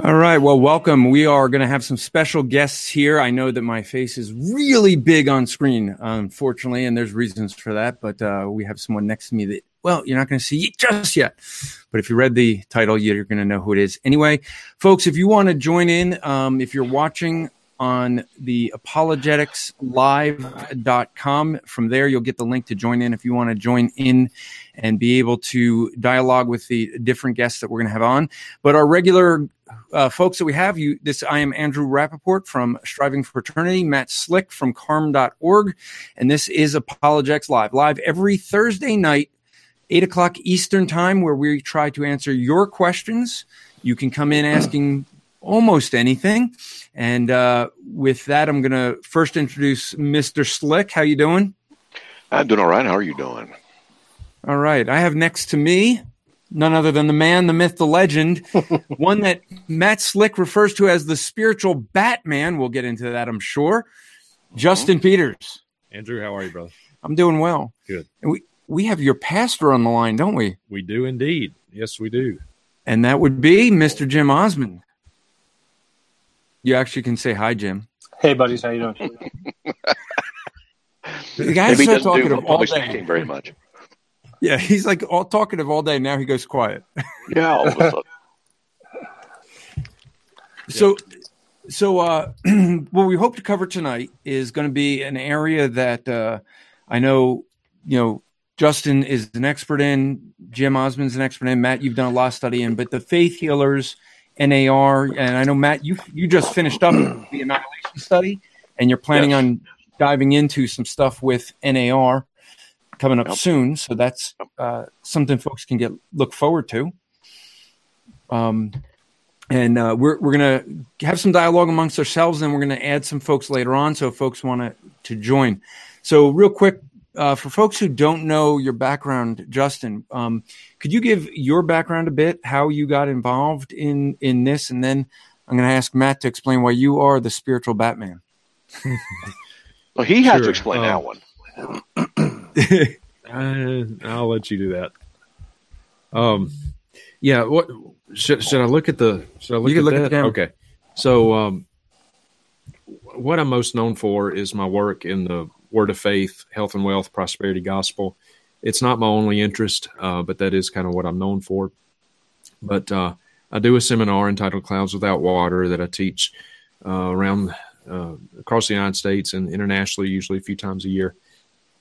All right. Well, welcome. We are going to have some special guests here. I know that my face is really big on screen, unfortunately, and there's reasons for that. But uh, we have someone next to me that, well, you're not going to see just yet. But if you read the title, you're going to know who it is. Anyway, folks, if you want to join in, um, if you're watching on the apologeticslive.com, from there, you'll get the link to join in if you want to join in and be able to dialogue with the different guests that we're going to have on. But our regular uh, folks that we have you this i am andrew rappaport from striving for eternity matt slick from carm.org and this is apologetics live. Live every thursday night 8 o'clock eastern time where we try to answer your questions. You can come in asking almost anything and uh, with that i'm going to first introduce mr slick how you doing i'm doing all right how are you doing all right i have next to me none other than the man, the myth, the legend, one that Matt Slick refers to as the spiritual Batman. We'll get into that, I'm sure. Justin Peters. Andrew, how are you, brother? I'm doing well. Good. And we we have your pastor on the line, don't we? We do indeed. Yes, we do. And that would be Mr. Jim Osman. You actually can say hi, Jim. Hey, buddies, how you doing? the guy's so talkative all day. very much. Yeah, he's like all talkative all day. Now he goes quiet. Yeah. so, so uh, what we hope to cover tonight is going to be an area that uh, I know, you know, Justin is an expert in. Jim Osman's an expert in. Matt, you've done a lot of study in, but the faith healers, NAR, and I know Matt, you you just finished up the annihilation study, and you're planning yes. on diving into some stuff with NAR coming up yep. soon. So that's uh, something folks can get look forward to. Um, and uh, we're we're gonna have some dialogue amongst ourselves, and we're gonna add some folks later on. So folks want to to join. So real quick. Uh, for folks who don't know your background, Justin, um, could you give your background a bit, how you got involved in in this, and then I'm going to ask Matt to explain why you are the spiritual Batman. well, he has sure. to explain that one. uh, I'll let you do that. Um, yeah. What should, should I look at the? Should I look you at look that? At the okay. So, um, what I'm most known for is my work in the Word of Faith, Health and Wealth, Prosperity Gospel. It's not my only interest, uh, but that is kind of what I'm known for. But uh, I do a seminar entitled Clouds Without Water that I teach uh, around uh, across the United States and internationally, usually a few times a year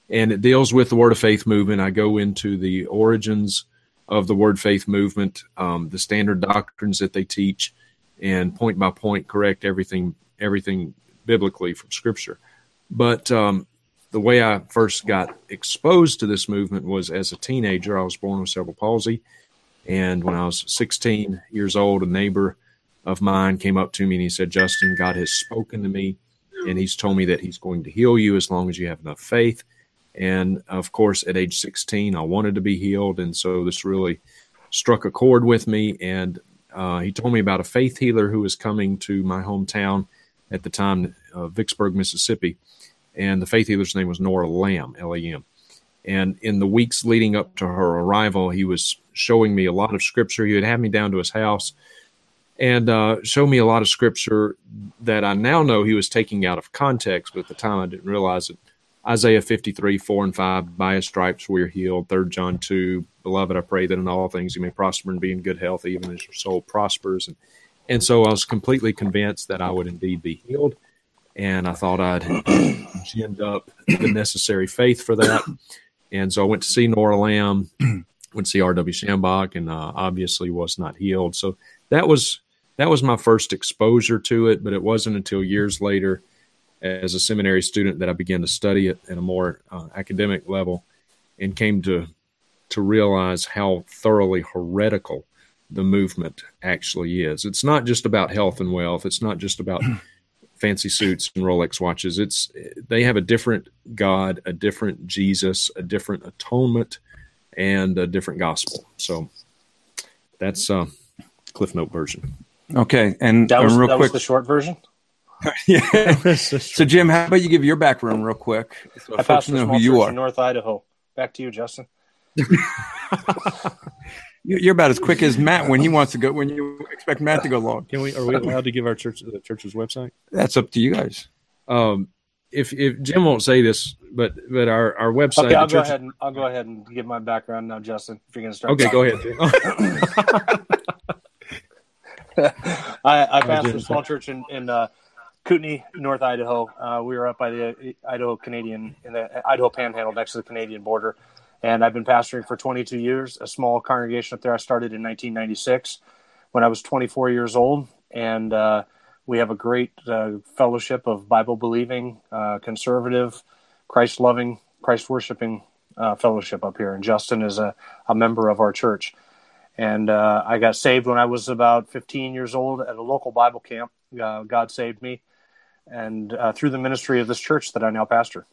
and it deals with the Word of Faith movement. I go into the origins of the Word Faith movement, um, the standard doctrines that they teach, and point by point correct everything everything biblically from Scripture. But um, the way I first got exposed to this movement was as a teenager. I was born with cerebral palsy, and when I was 16 years old, a neighbor of mine came up to me and he said, "Justin, God has spoken to me." And he's told me that he's going to heal you as long as you have enough faith and of course, at age 16, I wanted to be healed. And so this really struck a chord with me. And uh, he told me about a faith healer who was coming to my hometown at the time, uh, Vicksburg, Mississippi. And the faith healer's name was Nora Lam, L A M. And in the weeks leading up to her arrival, he was showing me a lot of scripture. He would have me down to his house and uh, show me a lot of scripture that I now know he was taking out of context, but at the time I didn't realize it. Isaiah 53, 4 and 5, by his stripes we are healed. 3 John 2, beloved, I pray that in all things you may prosper and be in good health, even as your soul prospers. And, and so I was completely convinced that I would indeed be healed. And I thought I'd ginned up the necessary faith for that. And so I went to see Nora Lam, went to see R.W. Schambach, and uh, obviously was not healed. So that was that was my first exposure to it, but it wasn't until years later – as a seminary student that I began to study it at a more uh, academic level and came to to realize how thoroughly heretical the movement actually is. It's not just about health and wealth. It's not just about fancy suits and Rolex watches. It's they have a different God, a different Jesus, a different atonement, and a different gospel. So that's uh, Cliff Note version. Okay, and That was, and real that quick, was the short version. yeah. so Jim, how about you give your background real quick, so I folks pastor a know who you are? in North Idaho. Back to you, Justin. You- You're about as quick as Matt when he wants to go. When you expect Matt to go long, Can we? Are we allowed to give our church the church's website? that's up to you guys. Um, if if Jim won't say this, but but our our website. Okay, I'll the go ahead. And, I'll go ahead and give my background now, Justin. If you're going to start. Okay, talking. go ahead. I, I Jim, pastor a small church in, in uh, Kootenai, North Idaho. Uh, we were up by the Idaho Canadian in the Idaho Panhandle next to the Canadian border, and I've been pastoring for 22 years. A small congregation up there. I started in 1996 when I was 24 years old, and uh, we have a great uh, fellowship of Bible believing, uh, conservative, Christ loving, Christ worshiping uh, fellowship up here. And Justin is a, a member of our church. And uh, I got saved when I was about 15 years old at a local Bible camp. Uh, God saved me, and through the ministry of this church that I now pastor.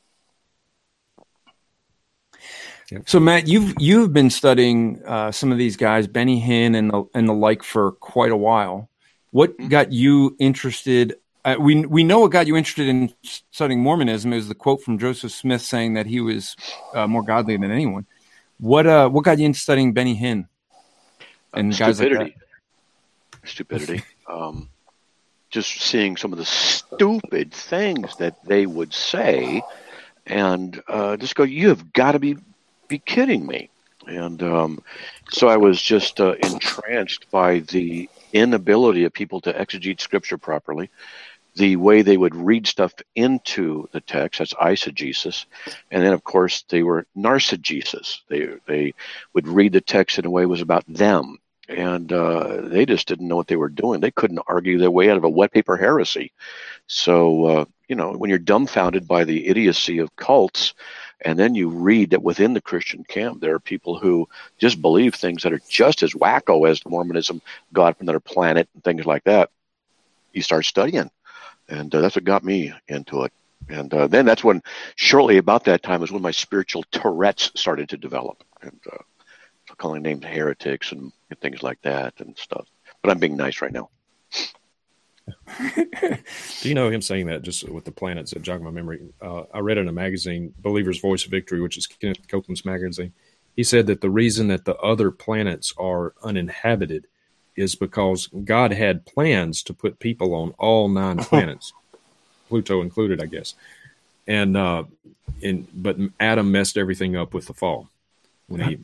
So Matt, you've you've been studying uh, some of these guys, Benny Hinn and the and the like, for quite a while. What got you interested? Uh, we we know what got you interested in studying Mormonism is the quote from Joseph Smith saying that he was uh, more godly than anyone. What uh what got you into studying Benny Hinn and guys like that? stupidity. Stupidity. Um, just seeing some of the stupid things that they would say, and uh, just go, "You have got to be be kidding me!" And um, so I was just uh, entranced by the inability of people to exegete Scripture properly, the way they would read stuff into the text, that's eisegesis, and then of course they were narcigesis. They they would read the text in a way it was about them, and uh, they just didn't know what they were doing. They couldn't argue their way out of a wet paper heresy. So uh, you know, when you're dumbfounded by the idiocy of cults, and then you read that within the Christian camp there are people who just believe things that are just as wacko as Mormonism, God from another planet, and things like that. You start studying, and uh, that's what got me into it. And uh, then that's when, shortly about that time, is when my spiritual Tourette's started to develop, and uh, calling names heretics and, and things like that and stuff. But I'm being nice right now. Do you know him saying that just with the planets that jog my memory? Uh, I read in a magazine, Believer's Voice of Victory, which is Kenneth Copeland's magazine. He said that the reason that the other planets are uninhabited is because God had plans to put people on all nine planets, Pluto included, I guess. And uh, and but Adam messed everything up with the fall when he,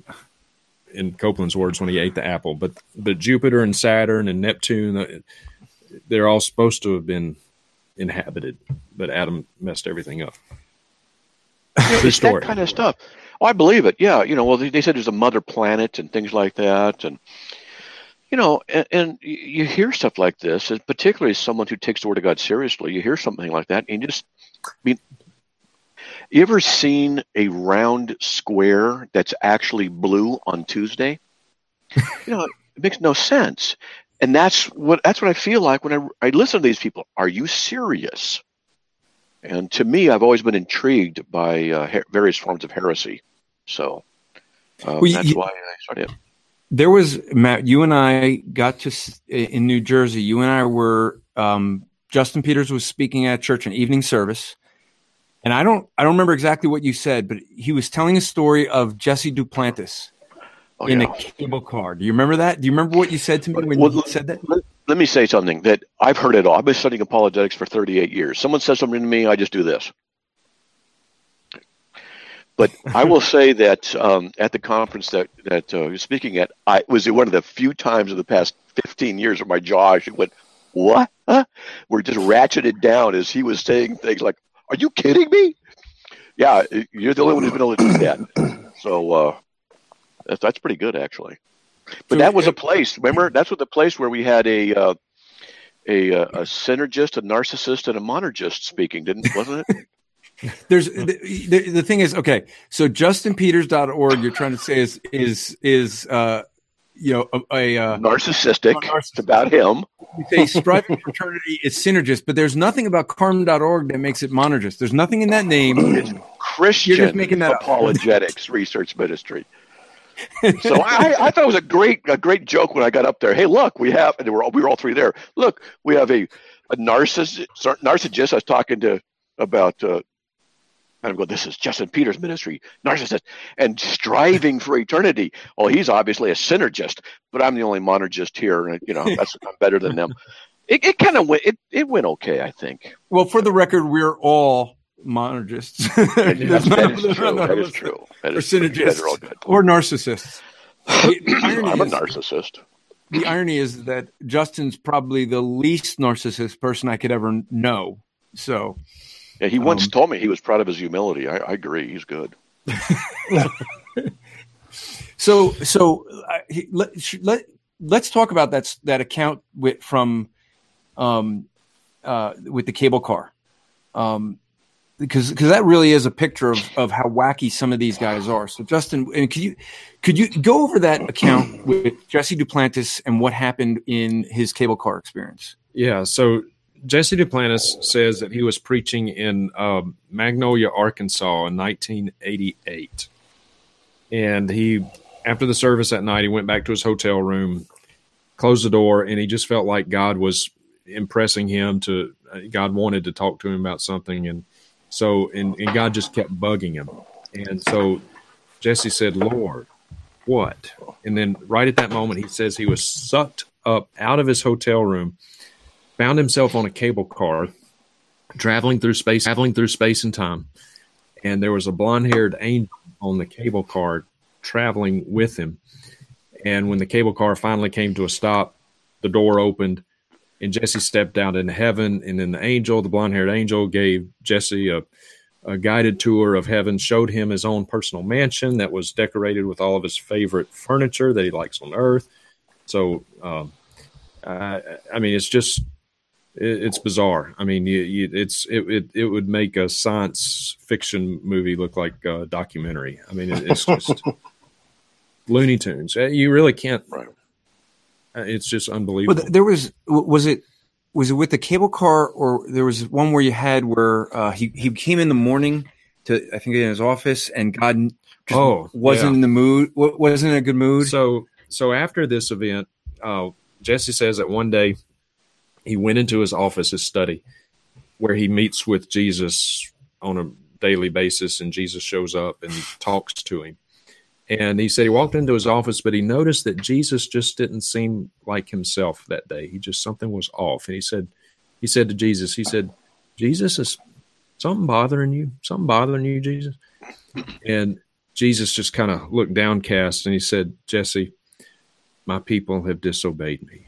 in Copeland's words, when he ate the apple. But but Jupiter and Saturn and Neptune, uh, they're all supposed to have been inhabited, but Adam messed everything up. True it's story. that kind of stuff. Oh, I believe it. Yeah, you know, well, they, they said there's a mother planet and things like that, and you know, and, and you you hear stuff like this, and particularly as someone who takes the Word of God seriously, you hear something like that, and you just, I mean, you ever seen a round square that's actually blue on Tuesday? you know, it makes no sense, and that's what that's what I feel like when I I listen to these people. Are you serious? And to me, I've always been intrigued by uh, her- various forms of heresy. So uh, Well, that's you- why I started. There was Matt. You and I got to in New Jersey. You and I were. Um, Justin Peters was speaking at church an evening service, and I don't. I don't remember exactly what you said, but he was telling a story of Jesse Duplantis Oh, in yeah. a cable car. Do you remember that? Do you remember what you said to me when Well, you said that? Let, let me say something that I've heard it all. I've been studying apologetics for 38 years. Someone says something to me, I just do this. But I will say that um, at the conference that that uh, you're speaking at, I was one of the few times in the past 15 years where my jaw actually went, "What?" Huh? We're just ratcheted down as he was saying things like, "Are you kidding me?" Yeah, you're the only one who's been able to do that. So uh, that's, that's pretty good, actually. But So, that was a place. Remember, that's what the place where we had a uh, a uh, a synergist, a narcissist, and a monergist speaking, didn't wasn't it? There's the, the, the thing is okay. So justinpeters.org, you're trying to say is is is uh you know a, a uh, Narcissistic. A narcissist. It's about him. you say striving fraternity is synergist, but there's nothing about carm.org that makes it monergist. There's nothing in that name. It's Christian You're just making that apologetics research ministry. So I, I thought it was a great a great joke when I got up there. Hey, look, we have and we were all, we were all three there. Look, we have a a narcissist narcissist. I was talking to about. Uh, and I'm going, this is Justin Peters' ministry, narcissist, and striving for eternity. Well, he's obviously a synergist, but I'm the only monergist here, and you know that's I'm better than them. It, it kind of went. It, it went okay, I think. Well, for the record, we're all monergists. That is true. That is true. That Or is synergists. They're all good. or narcissists. The, the irony I'm a is- narcissist. the irony is that Justin's probably the least narcissist person I could ever know. So Yeah, he once Um, told me he was proud of his humility. I, I agree. He's good. So, so uh, he- let, let let's talk about that that account with from um uh with the cable car, um because because that really is a picture of of how wacky some of these guys are. So, Justin, could you could you go over that account with Jesse Duplantis and what happened in his cable car experience? Yeah. So Jesse Duplantis says that he was preaching in um, Magnolia, Arkansas in 1988. And he, after the service that night, he went back to his hotel room, closed the door, and he just felt like God was impressing him to, uh, God wanted to talk to him about something. And so, and, and God just kept bugging him. And so Jesse said, Lord, what? And then right at that moment, he says he was sucked up out of his hotel room found himself on a cable car traveling through space traveling through space and time and there was a blonde-haired angel on the cable car traveling with him and when the cable car finally came to a stop the door opened and jesse stepped out into heaven and then the angel the blonde-haired angel gave jesse a, a guided tour of heaven showed him his own personal mansion that was decorated with all of his favorite furniture that he likes on earth so um, I, I mean it's just it, it's bizarre. I mean, you, you, it's it, it it would make a science fiction movie look like a documentary. I mean, it, it's just Looney Tunes. You really can't. Right. Uh, It's just unbelievable. th- there was was it was it with the cable car or there was one where you had where uh, he he came in the morning to I think in his office and God just Oh, wasn't yeah. in the mood wasn't in a good mood. So so after this event, uh, Jesse says that one day he went into his office, his study, where he meets with Jesus on a daily basis, and Jesus shows up and talks to him. And he said he walked into his office, but he noticed that Jesus just didn't seem like himself that day. He just something was off. And he said, he said to Jesus, he said, Jesus is something bothering you? Something bothering you, Jesus? And Jesus just kind of looked downcast and he said, Jesse, my people have disobeyed me.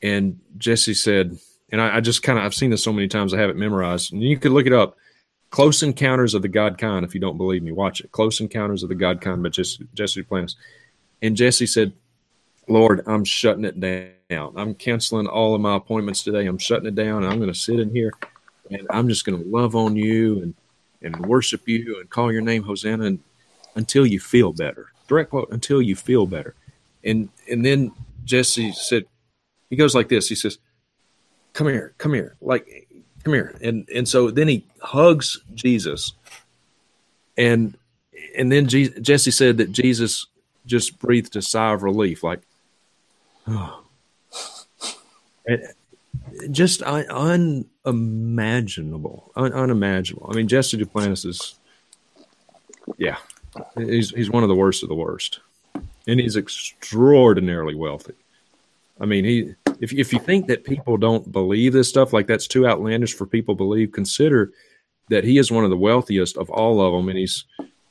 And Jesse said, and I, I just kind of, I've seen this so many times, I have it memorized. And you could look it up. Close Encounters of the God Kind. If you don't believe me, watch it. Close Encounters of the God Kind by Jesse, Jesse. And Jesse said, Lord, I'm shutting it down. I'm canceling all of my appointments today. I'm shutting it down. And I'm going to sit in here and I'm just going to love on you and, and worship you and call your name Hosanna and, until you feel better. Direct quote, until you feel better. And and then Jesse said, he goes like this. He says, "Come here, come here, like, come here." And and so then he hugs Jesus, and and then Je- Jesse said that Jesus just breathed a sigh of relief, like, oh, just un- unimaginable, un- unimaginable. I mean, Jesse Duplantis is, yeah, he's he's one of the worst of the worst, and he's extraordinarily wealthy. I mean, he if if you think that people don't believe this stuff, like that's too outlandish for people to believe, consider that he is one of the wealthiest of all of them, and he's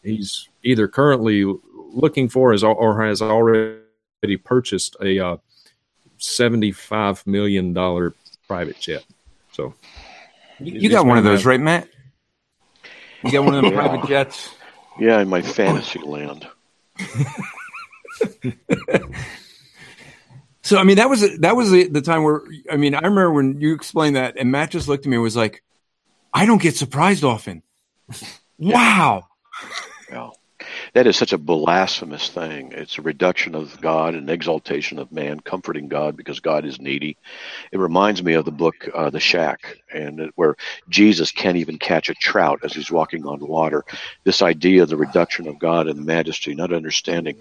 he's either currently looking for as or has already purchased a uh, seventy-five million dollar private jet. So you got one of those, right, Matt? You got one of them Yeah. private jets. Yeah, in my fantasy land. So I mean, that was that was the, the time where I mean, I remember when you explained that, and Matt just looked at me and was like, "I don't get surprised often." wow. Yeah. that is such a blasphemous thing. It's a reduction of God and exaltation of man, comforting God because God is needy. It reminds me of the book uh, The Shack, and it, where Jesus can't even catch a trout as he's walking on water. This idea of the reduction of God and the majesty, not understanding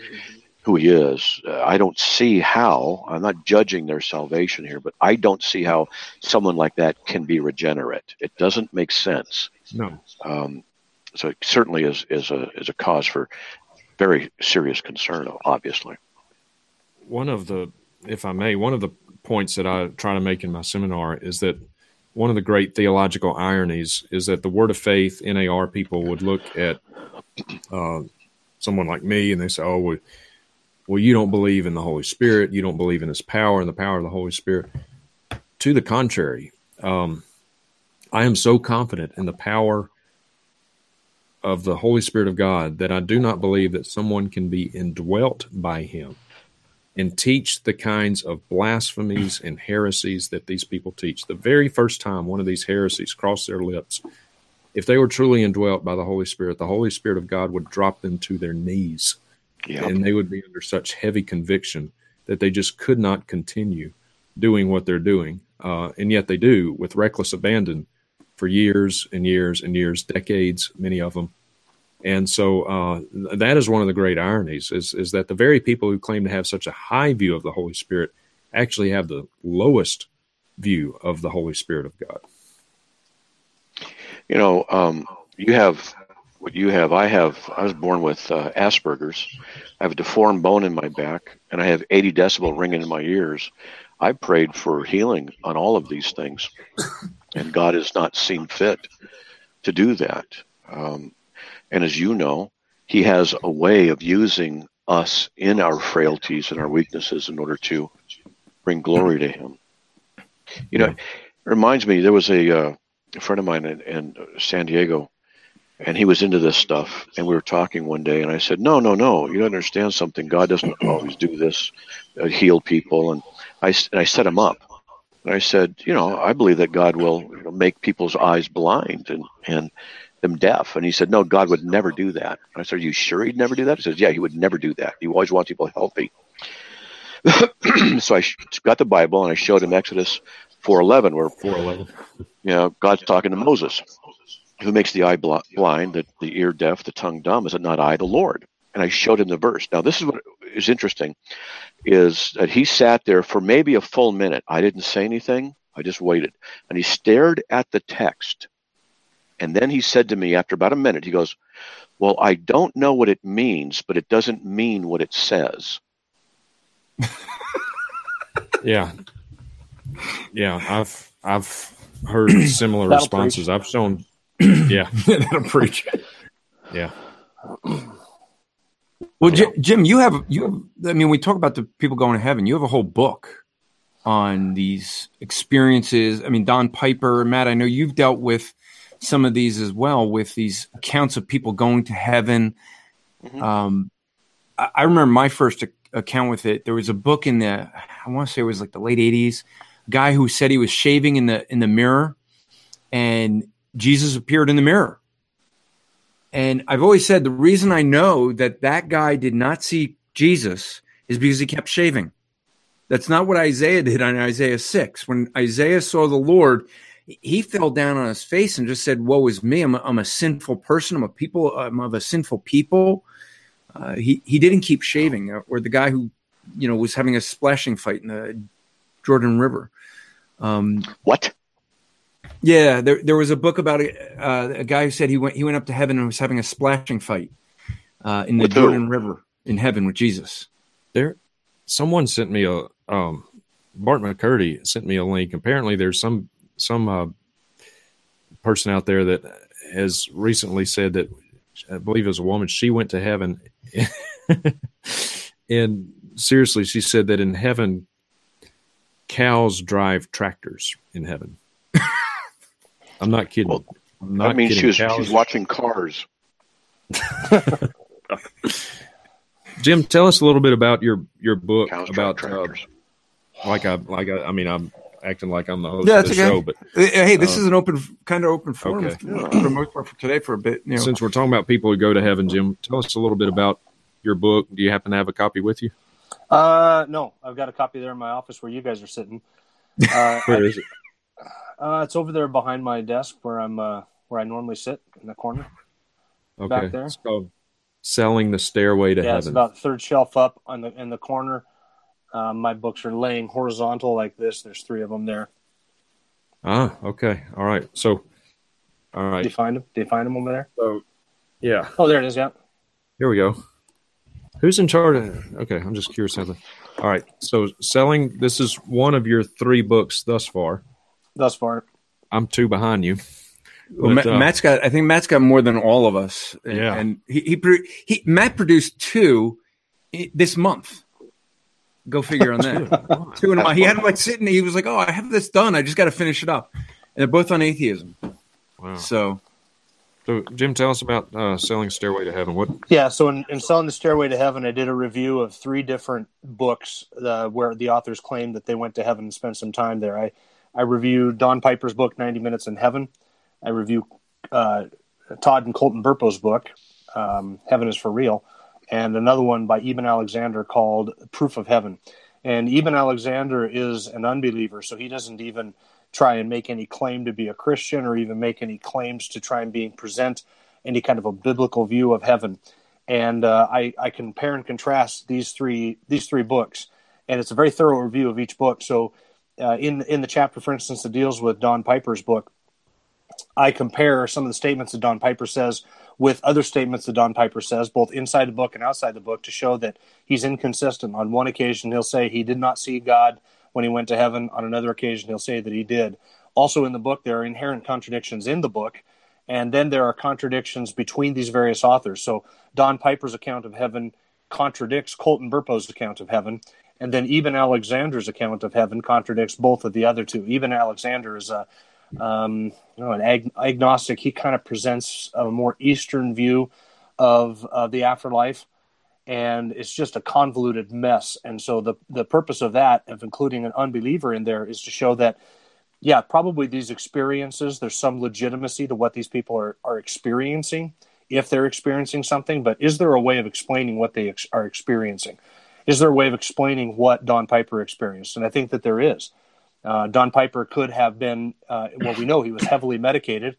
who he is. Uh, I don't see how, I'm not judging their salvation here, but I don't see how someone like that can be regenerate. It doesn't make sense. No. Um, so it certainly is, is a is a cause for very serious concern. Obviously, one of the, if I may, one of the points that I try to make in my seminar is that one of the great theological ironies is that the Word of Faith NAR people would look at uh, someone like me and they say, "Oh, well, well, you don't believe in the Holy Spirit. You don't believe in His power and the power of the Holy Spirit." To the contrary, um, I am so confident in the power of the Holy Spirit of God that I do not believe that someone can be indwelt by Him and teach the kinds of blasphemies and heresies that these people teach. The very first time one of these heresies crossed their lips, if they were truly indwelt by the Holy Spirit, the Holy Spirit of God would drop them to their knees. Yep. And they would be under such heavy conviction that they just could not continue doing what they're doing. Uh, and yet they do with reckless abandon for years and years and years, decades, many of them. And so uh, that is one of the great ironies is, is that the very people who claim to have such a high view of the Holy Spirit actually have the lowest view of the Holy Spirit of God. You know, um, you have what you have. I have. I was born with uh, Asperger's. I have a deformed bone in my back, and I have 80 decibel ringing in my ears. I prayed for healing on all of these things, and God has not seen fit to do that. Um, and as you know, He has a way of using us in our frailties and our weaknesses in order to bring glory to Him. You know, it reminds me there was a, uh, a friend of mine in, in San Diego, and he was into this stuff, and we were talking one day, and I said, "No, no, no, you don't understand something. God doesn't always do this, uh, heal people." And I and I set him up. And I said, you know, I believe that God will you know, make people's eyes blind and and them deaf. And he said, no, God would never do that. And I said, are you sure he'd never do that? He says, yeah, he would never do that. He always wants people healthy. so I got the Bible and I showed him Exodus 4:11, where 4:11, you know, God's talking to Moses, who makes the eye blind, the, the ear deaf, the tongue dumb. Is it not I, the Lord? And I showed him the verse. Now this is what is interesting, is that he sat there for maybe a full minute. I didn't say anything. I just waited, and he stared at the text and then he said to me after about a minute, he goes, Well, I don't know what it means, but it doesn't mean what it says. yeah. Yeah. I've I've heard similar responses. I've shown yeah, that'll preach. Yeah. Well, yeah. Jim, you have you have. I mean, we talk about the people going to heaven. You have a whole book on these experiences. I mean, Don Piper, Matt. I know you've dealt with some of these as well with these accounts of people going to heaven. Mm-hmm. Um, I, I, remember my first account with it. There was a book in the I want to say it was like the late '80s. Guy who said he was shaving in the in the mirror, and Jesus appeared in the mirror. And I've always said the reason I know that that guy did not see Jesus is because he kept shaving. That's not what Isaiah did on Isaiah 6. When Isaiah saw the Lord, he fell down on his face and just said, "Woe is me! I'm a, I'm a sinful person. I'm a people. I'm of a sinful people." Uh, he he didn't keep shaving, uh, or the guy who, you know, was having a splashing fight in the Jordan River. Um, what? Yeah, there there was a book about a, uh, a guy who said he went he went up to heaven and was having a splashing fight uh, in the with Jordan who? River in heaven with Jesus. There, someone sent me a um, Bart McCurdy sent me a link. Apparently, there's some some uh, person out there that has recently said that I believe it was a woman. She went to heaven, and seriously, she said that in heaven, cows drive tractors in heaven. I'm not kidding. Well, I'm not I mean, she was she's watching cars. Jim, tell us a little bit about your your book cows about uh, like I like I, I mean I'm acting like I'm the host Yeah, of the okay. show, but Uh, Hey, this Um, is an open, kind of open forum okay. for most part for today for a bit. You know. since we're talking about people who go to heaven, Jim, tell us a little bit about your book. Do you happen to have a copy with you? Uh, no, I've got a copy there in my office where you guys are sitting. Uh, Where is it? Uh, it's over there behind my desk where I'm uh, where I normally sit in the corner. Okay, back there. it's called "Selling the Stairway to Heaven. yeah, it's about third shelf up on the in the corner. Um, my books are laying horizontal like this. There's three of them there. ah, okay, all right. So, all Do you find them? Do you find them over there? So, yeah, Oh, there it is. Yeah. here we go. Who's in charge? Of, okay, I'm just curious. Something. All right. So, selling. This is one of your three books thus far. Thus far, I'm two behind you. Well, But, uh, Matt's got. I think Matt's got more than all of us. And, Yeah. and he he, he Matt produced two this month. Go figure on that. two in a month. He had them like sitting. He was like, "Oh, I have this done. I just got to finish it up." And they're both on atheism. Wow. So So, Jim, tell us about uh, selling Stairway to Heaven. What? Yeah, so in, in Selling the Stairway to Heaven, I did a review of three different books uh, where the authors claimed that they went to heaven and spent some time there. I, I reviewed Don Piper's book, 90 Minutes in Heaven. I reviewed uh, Todd and Colton Burpo's book, um, Heaven is for Real, and another one by Eben Alexander called Proof of Heaven. And Eben Alexander is an unbeliever, so he doesn't even try and make any claim to be a Christian or even make any claims to try and being present any kind of a biblical view of heaven. And uh, I, I compare and contrast these three these three books, and it's a very thorough review of each book. So, uh, in in the chapter, for instance, that deals with Don Piper's book, I compare some of the statements that Don Piper says with other statements that Don Piper says, both inside the book and outside the book, to show that he's inconsistent. On one occasion, he'll say he did not see God when he went to heaven. On another occasion, he'll say that he did. Also, in the book, there are inherent contradictions in the book, and then there are contradictions between these various authors. So, Don Piper's account of heaven contradicts Colton Burpo's account of heaven, and then Eben Alexander's account of heaven contradicts both of the other two. Eben Alexander is a um, you know, an ag- agnostic. He kind of presents a more Eastern view of uh, the afterlife, and it's just a convoluted mess. And so the the purpose of that, of including an unbeliever in there, is to show that, yeah, probably these experiences, there's some legitimacy to what these people are are experiencing, if they're experiencing something. But is there a way of explaining what they ex- are experiencing? Is there a way of explaining what Don Piper experienced? And I think that there is. Uh, Don Piper could have been, uh, well, we know he was heavily medicated.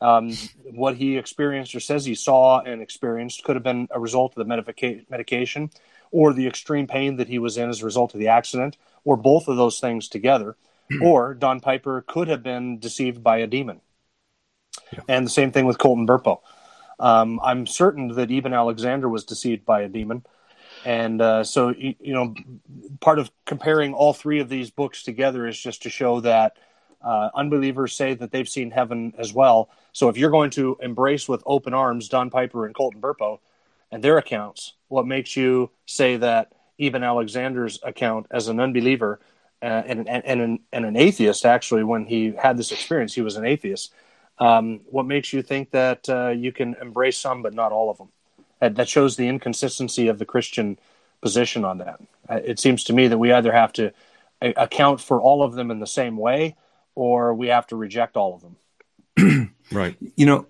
Um, what he experienced or says he saw and experienced could have been a result of the medica- medication or the extreme pain that he was in as a result of the accident, or both of those things together. or Don Piper could have been deceived by a demon. And the same thing with Colton Burpo. Um, I'm certain that Eben Alexander was deceived by a demon. And uh, so, you, know, part of comparing all three of these books together is just to show that uh, unbelievers say that they've seen heaven as well. So if you're going to embrace with open arms Don Piper and Colton Burpo and their accounts, what makes you say that Eben Alexander's account as an unbeliever uh, and, and, and, an, and an atheist, actually, when he had this experience, he was an atheist. Um, what makes you think that uh, you can embrace some but not all of them? That, that shows the inconsistency of the Christian position on that. Uh, it seems to me that we either have to account for all of them in the same way or we have to reject all of them. Right. you know,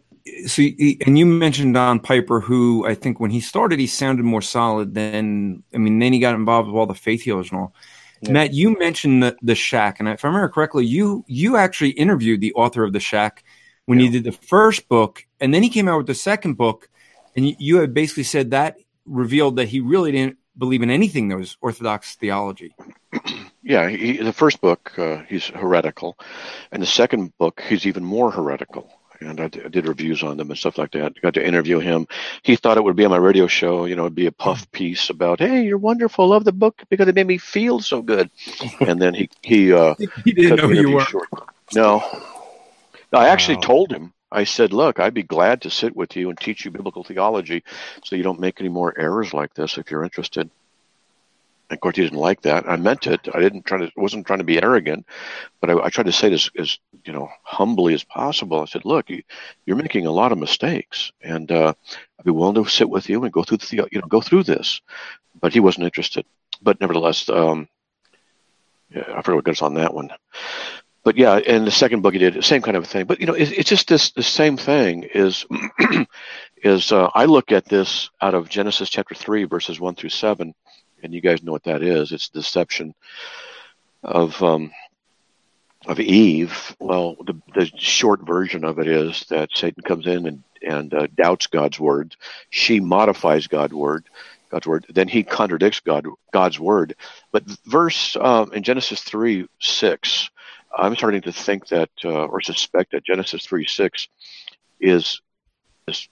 so and you mentioned Don Piper, who I think when he started, he sounded more solid than I mean. Then he got involved with all the faith healers and all. Yeah. Matt, you mentioned the, the Shack, and if I remember correctly, you you actually interviewed the author of the Shack when you did the first book, and then he came out with the second book, and you, you had basically said that revealed that he really didn't believe in anything that was Orthodox theology. Yeah, he, the first book uh, he's heretical, and the second book he's even more heretical. And I, d- I did reviews on them and stuff like that. Got to interview him. He thought it would be on my radio show. You know, it'd be a puff piece about, "Hey, you're wonderful. Love the book because it made me feel so good." And then he he uh, He didn't know who you were. short. No, no. I actually Wow. told him. I said, "Look, I'd be glad to sit with you and teach you biblical theology, so you don't make any more errors like this if you're interested." And of course, he didn't like that. I meant it. I didn't try to. wasn't trying to be arrogant, but I, I tried to say this as you know humbly as possible. I said, "Look, you, you're making a lot of mistakes, and uh, I'd be willing to sit with you and go through the you know go through this." But he wasn't interested. But nevertheless, um, Yeah, I forgot what goes on that one. But yeah, and the second book he did same kind of a thing. But you know, it, it's just this the same thing is is uh, I look at this out of Genesis chapter three verses one through seven, and you guys know what that is. It's deception of um, of Eve. Well, the, the short version of it is that Satan comes in and and uh, doubts God's word. She modifies God's word. God's word. Then he contradicts God God's word. But verse um, in Genesis three six I'm starting to think that, uh, or suspect that Genesis 3 6 is, is,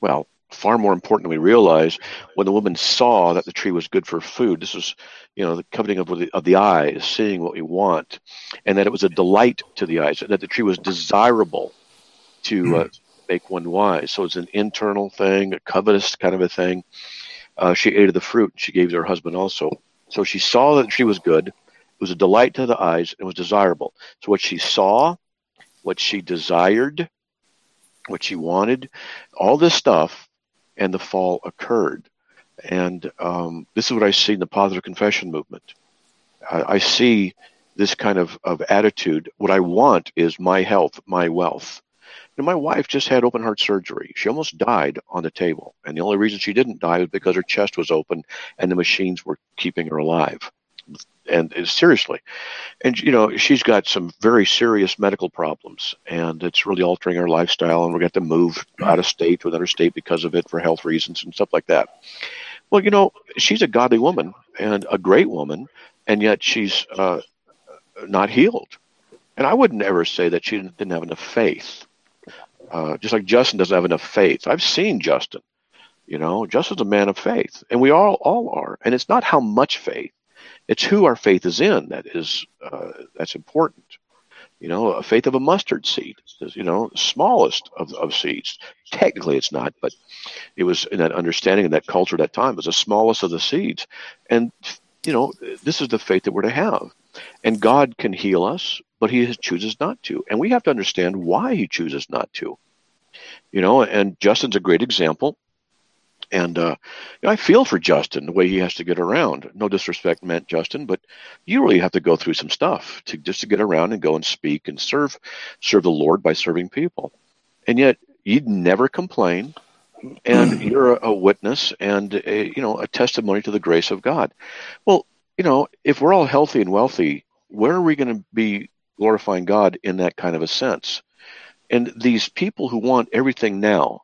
well, far more important than we realize when the woman saw that the tree was good for food. This was, you know, the coveting of the, of the eyes, seeing what we want, and that it was a delight to the eyes, that the tree was desirable to uh, make one wise. So it's an internal thing, a covetous kind of a thing. Uh, she ate of the fruit, she gave to her husband also. So she saw that the tree was good, was a delight to the eyes and was desirable. So what she saw, what she desired, what she wanted, all this stuff, and the fall occurred. And um, this is what I see in the positive confession movement. I, I see this kind of, of attitude. What I want is my health, my wealth. And my wife just had open heart surgery. She almost died on the table. And the only reason she didn't die was because her chest was open and the machines were keeping her alive and seriously. And you know she's got some very serious medical problems and it's really altering her lifestyle and we're going to move out of state to another state because of it for health reasons and stuff like that. Well you know she's a godly woman and a great woman and yet she's uh, not healed. And i wouldn't ever say that she didn't have enough faith. Uh, just like justin doesn't have enough faith. I've seen justin you know. Justin's a man of faith and we all all are. And it's not how much faith it's who our faith is in that is uh, that's important. You know, a faith of a mustard seed you know, smallest of, of seeds. Technically, it's not, but it was in that understanding in that culture at that time, it was the smallest of the seeds. And, you know, this is the faith that we're to have. And God can heal us, but He chooses not to. And we have to understand why He chooses not to. You know, and Justin's a great example. And uh, I feel for Justin the way he has to get around. No disrespect meant, Justin, but you really have to go through some stuff to just to get around and go and speak and serve serve the Lord by serving people. And yet you'd never complain, and you're a, a witness and a, you know a testimony to the grace of God. Well, you know, if we're all healthy and wealthy, where are we going to be glorifying God in that kind of a sense? And these people who want everything now,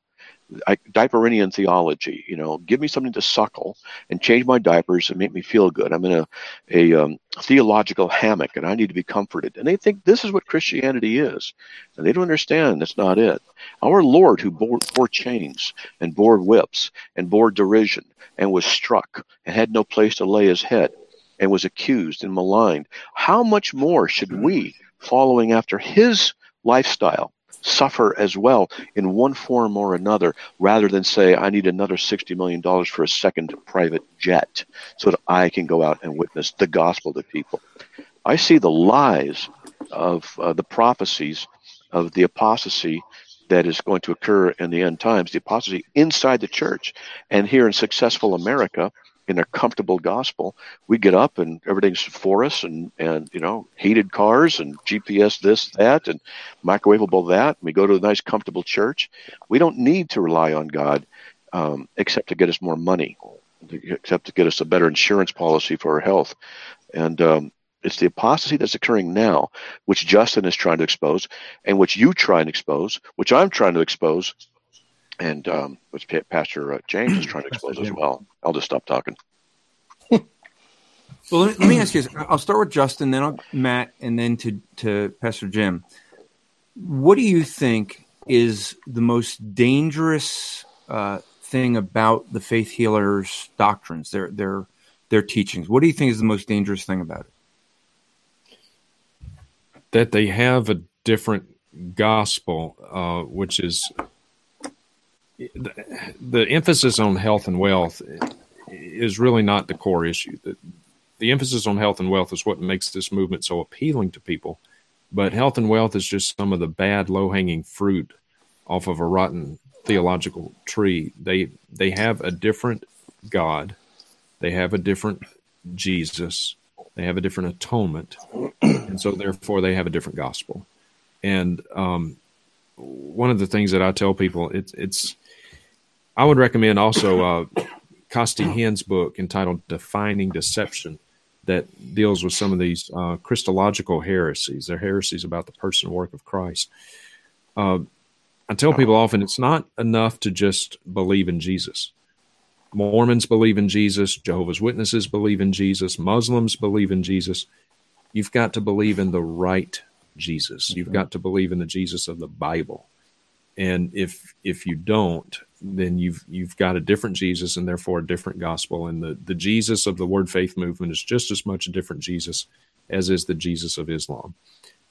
I, diaperian theology. You know, give me something to suckle and change my diapers and make me feel good. I'm in a a um, theological hammock and I need to be comforted. And they think this is what Christianity is, and they don't understand that's not it. Our Lord, who bore, bore chains and bore whips and bore derision and was struck and had no place to lay his head and was accused and maligned. How much more should we, following after his lifestyle, suffer as well in one form or another rather than say, I need another $60 million for a second private jet so that I can go out and witness the gospel to people. I see the lies of uh, the prophecies of the apostasy that is going to occur in the end times, the apostasy inside the church. And here in successful America, in a comfortable gospel, we get up and everything's for us and, and, you know, heated cars and GPS this, that, and microwavable that. And we go to a nice, comfortable church. We don't need to rely on God um, except to get us more money, except to get us a better insurance policy for our health. And um, it's the apostasy that's occurring now, which Justin is trying to expose, and which you try and expose, which I'm trying to expose, and um, which Pastor uh, James is trying to expose as well. I'll just stop talking. well, let me, let me, ask you this. I'll start with Justin, then I'll, Matt, and then to, to Pastor Jim. What do you think is the most dangerous uh, thing about the faith healers' doctrines, their their their teachings? What do you think is the most dangerous thing about it? That they have a different gospel, uh, which is the, the emphasis on health and wealth is really not the core issue. The, the emphasis on health and wealth is what makes this movement so appealing to people. But health and wealth is just some of the bad low hanging fruit off of a rotten theological tree. They they have a different God. They have a different Jesus. they have a different atonement, and so therefore they have a different gospel. And um, one of the things that I tell people, it's it's I would recommend also uh, Costi Hinn's book entitled "Defining Deception." That deals with some of these uh, Christological heresies. They're heresies about the person and work of Christ. Uh, I tell people often it's not enough to just believe in Jesus. Mormons believe in Jesus, Jehovah's Witnesses believe in Jesus, Muslims believe in Jesus. You've got to believe in the right Jesus. You've got to believe in the Jesus of the Bible. And if if you don't, then you've you've got a different Jesus and therefore a different gospel. And the, the Jesus of the Word Faith movement is just as much a different Jesus as is the Jesus of Islam.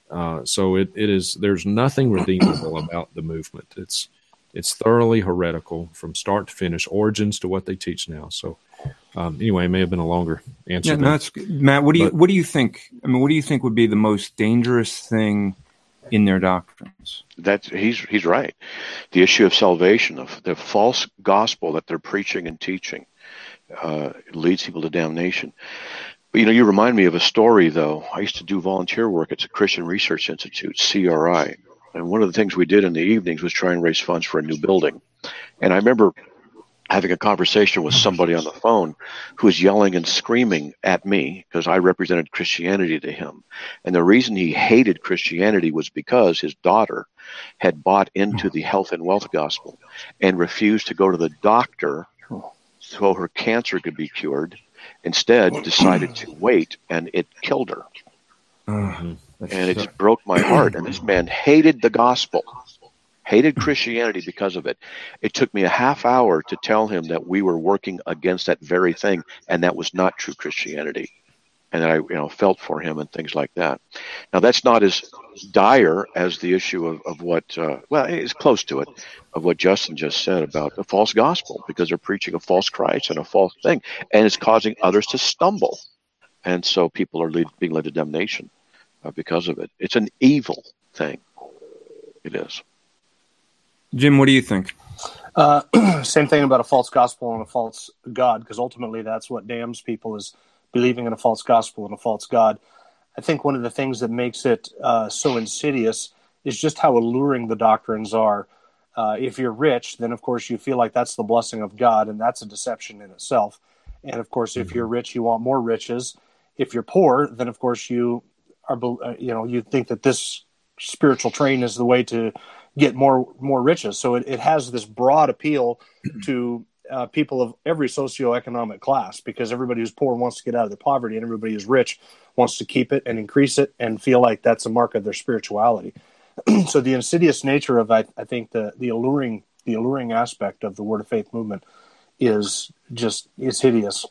Uh, so it, it is there's nothing redeemable about the movement. It's it's thoroughly heretical from start to finish, origins to what they teach now. So um, anyway, it may have been a longer answer. Yeah, no, that's. Matt. What do you what do you think? I mean, what do you think would be the most dangerous thing in their doctrines? That's he's he's right. The issue of salvation, of the false gospel that they're preaching and teaching, uh, leads people to damnation. But you know, you remind me of a story though. I used to do volunteer work at the Christian Research Institute, CRI, and one of the things we did in the evenings was try and raise funds for a new building. And I remember having a conversation with somebody on the phone who was yelling and screaming at me because I represented Christianity to him. And the reason he hated Christianity was because his daughter had bought into the health and wealth gospel and refused to go to the doctor so her cancer could be cured. Instead, decided to wait, and it killed her. Uh, And it just broke my heart. And this man hated the gospel hated Christianity because of it. It took me a half hour to tell him that we were working against that very thing, and that was not true Christianity. And I, you know, felt for him and things like that. Now that's not as dire as the issue of, of what, uh, well, it's close to it, of what Justin just said about the false gospel, because they're preaching a false Christ and a false thing, and it's causing others to stumble, and so people are lead, being led to damnation uh, because of it. It's an evil thing. It is. Jim, what do you think? Uh, same thing about a false gospel and a false God, because ultimately that's what damns people is believing in a false gospel and a false God. I think one of the things that makes it uh, so insidious is just how alluring the doctrines are. Uh, if you're rich, then of course you feel like that's the blessing of God, and that's a deception in itself. And of course, if you're rich, you want more riches. If you're poor, then of course you are, uh, you know, you think that this spiritual train is the way to get more more riches. So it, it has this broad appeal to uh, people of every socioeconomic class because everybody who's poor wants to get out of their poverty, and everybody who's rich wants to keep it and increase it and feel like that's a mark of their spirituality. so the insidious nature of I, I think the the alluring the alluring aspect of the word of faith movement is just is hideous.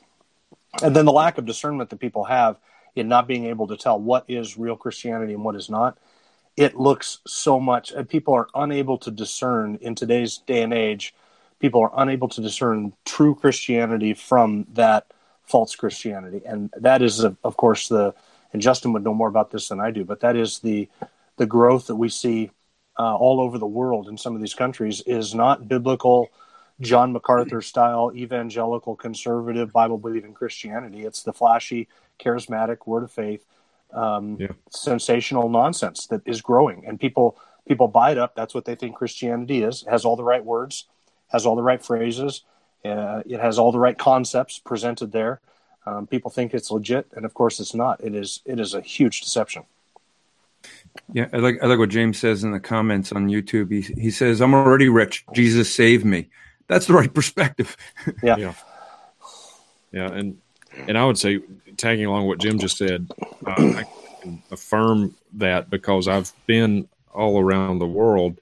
And then the lack of discernment that people have in not being able to tell what is real Christianity and what is not it looks so much and people are unable to discern in today's day and age people are unable to discern true christianity from that false christianity and that is of course the and justin would know more about this than i do but that is the the growth that we see uh, all over the world in some of these countries is not biblical john macarthur style evangelical conservative bible believing christianity it's the flashy charismatic word of faith um, yeah. sensational nonsense that is growing, and people people buy it up. That's what they think Christianity is. It has all the right words, has all the right phrases, uh, it has all the right concepts presented there. Um, people think it's legit, and of course, it's not. It is it is a huge deception. Yeah, I like I like what James says in the comments on YouTube. He he says, "I'm already rich. Jesus saved me." That's the right perspective. yeah. yeah. Yeah, and and I would say, tagging along what Jim just said, uh, I can affirm that because I've been all around the world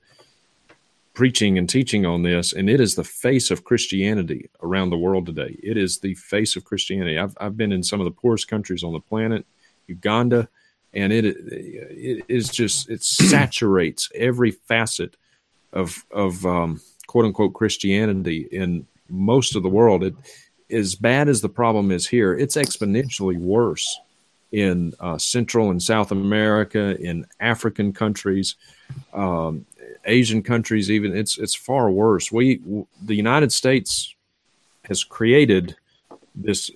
preaching and teaching on this, and it is the face of Christianity around the world today. It is the face of Christianity. I've, I've been in some of the poorest countries on the planet, Uganda, and it it is just it saturates every facet of of um, quote unquote Christianity in most of the world. It as bad as the problem is here, it's exponentially worse in uh, Central and South America, in African countries, um, Asian countries. Even it's it's far worse. We w- the United States has created this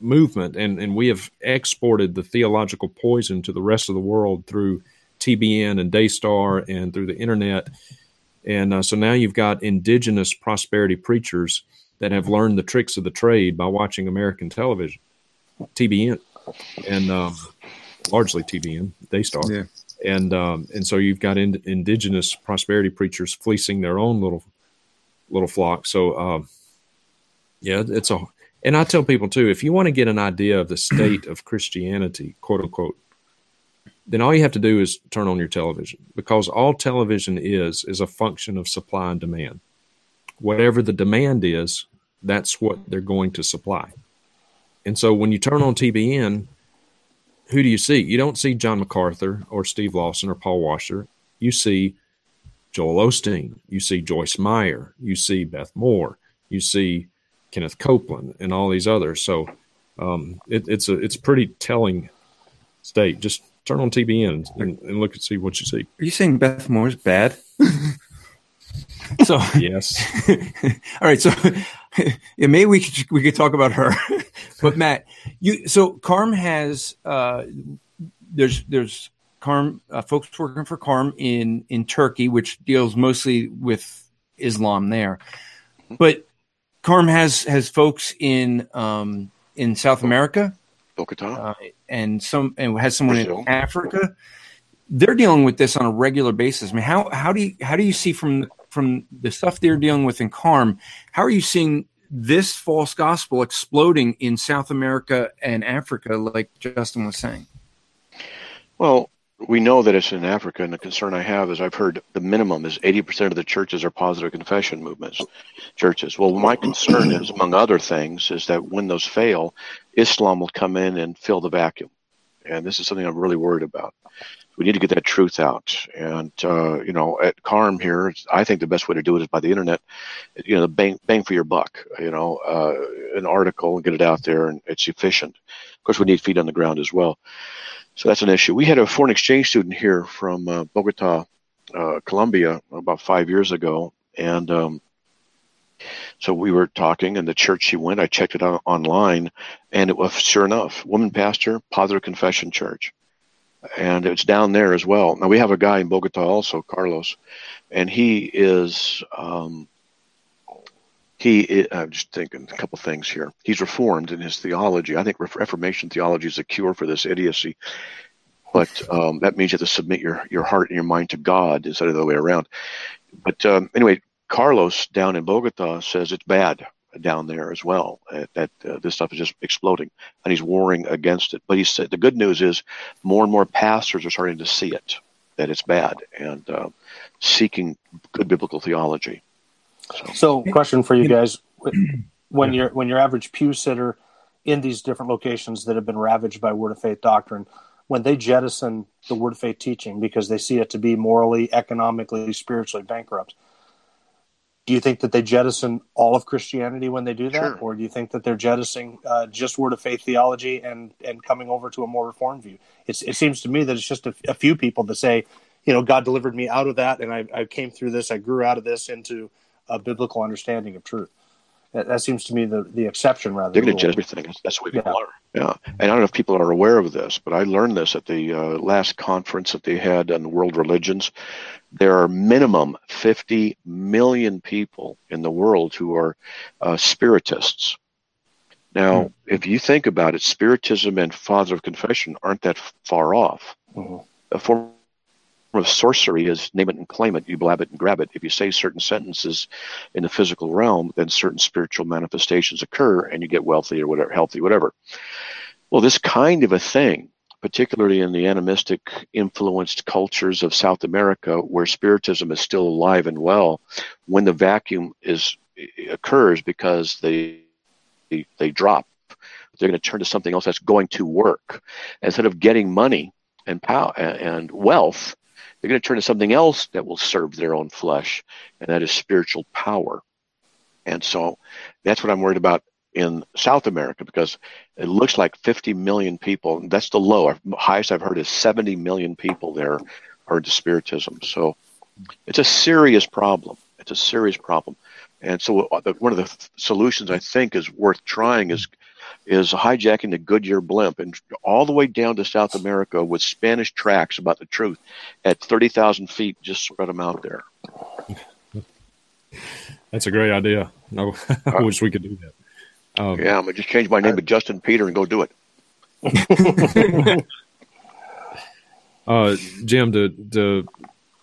movement, and, and we have exported the theological poison to the rest of the world through TBN and Daystar and through the internet. And uh, so now you've got indigenous prosperity preachers that have learned the tricks of the trade by watching American television, TBN, and um, largely TBN, Daystar. Yeah. And um, and so you've got in, indigenous prosperity preachers fleecing their own little little flock. So um, yeah, it's a and I tell people too, if you want to get an idea of the state of Christianity, quote unquote, then all you have to do is turn on your television because all television is is a function of supply and demand. Whatever the demand is, that's what they're going to supply. And so when you turn on TBN, who do you see? You don't see John MacArthur or Steve Lawson or Paul Washer. You see Joel Osteen. You see Joyce Meyer. You see Beth Moore. You see Kenneth Copeland and all these others. So um, it, it's a it's a pretty telling state. Just turn on TBN and, and look and see what you see. Are you saying Beth Moore's bad? so yes. all right. So yeah, maybe we could we could talk about her. but Matt, you so Carm has uh, there's there's Carm uh, folks working for Carm in in Turkey, which deals mostly with Islam there. But Carm has has folks in um, in South America, Bogota, uh, and some and has someone Brazil. in Africa. They're dealing with this on a regular basis. I mean, how how do you how do you see from from the stuff they're dealing with in Carm? How are you seeing this false gospel exploding in South America and Africa, like Justin was saying? Well, we know that it's in Africa, and the concern I have is I've heard the minimum is 80% of the churches are positive confession movements, churches. Well, my concern is, among other things, is that when those fail, Islam will come in and fill the vacuum. And this is something I'm really worried about. We need to get that truth out. And, uh, you know, at CARM here, I think the best way to do it is by the internet. You know, bang, bang for your buck, you know, uh, an article and get it out there, and it's efficient. Of course, we need feet on the ground as well. So that's an issue. We had a foreign exchange student here from uh, Bogota, uh, Colombia, about five years ago, and um, so we were talking, and the church she went, I checked it out online, and it was sure enough, woman pastor, Positive Confession Church, and it's down there as well. Now we have a guy in Bogota also, Carlos, and he is um, he i'm just thinking a couple things here. He's reformed in his theology. I think reformation theology is a cure for this idiocy but um, that means you have to submit your, your heart and your mind to god instead of the other way around. But um, anyway carlos down in bogota says it's bad down there as well uh, that uh, this stuff is just exploding and he's warring against it. But he said the good news is more and more pastors are starting to see it that it's bad and uh, seeking good biblical theology. So, so question for you guys: when you're when your average pew sitter in these different locations that have been ravaged by Word of Faith doctrine, when they jettison the Word of Faith teaching because they see it to be morally, economically, spiritually bankrupt, do you think that they jettison all of Christianity when they do that, sure. or do you think that they're jettisoning uh, just Word of Faith theology and and coming over to a more reformed view? It's, it seems to me that it's just a, a, few people that say, you know, God delivered me out of that, and I, I came through this, I grew out of this into a biblical understanding of truth. That, that seems to me the, the exception rather. They're going to judge everything. That's the way people yeah. are. Yeah, and I don't know if people are aware of this, but I learned this at the uh, last conference that they had on world religions. There are minimum 50 million people in the world who are uh, spiritists. Now, mm-hmm. if you think about it, spiritism and positive confession aren't that far off. Mm-hmm. A form of sorcery is name it and claim it, you blab it and grab it. If you say certain sentences in the physical realm, then certain spiritual manifestations occur and you get wealthy or whatever, healthy, whatever. Well, this kind of a thing, particularly in the animistic influenced cultures of South America, where spiritism is still alive and well, when the vacuum is occurs because they they drop, they're going to turn to something else that's going to work. Instead of getting money and power and wealth, they're going to turn to something else that will serve their own flesh, and that is spiritual power. And so that's what I'm worried about in South America because it looks like 50 million people. That's the low. Highest I've heard is 70 million people there are into Spiritism. So it's a serious problem. It's a serious problem. And so uh, one of the solutions I think is worth trying is is hijacking the Goodyear blimp and all the way down to South America with Spanish tracks about the truth at 30,000 feet, just spread them out there. That's a great idea. No, I wish we could do that. Um, yeah, I'm going to just change my name to Justin Peter and go do it. uh, Jim, to, to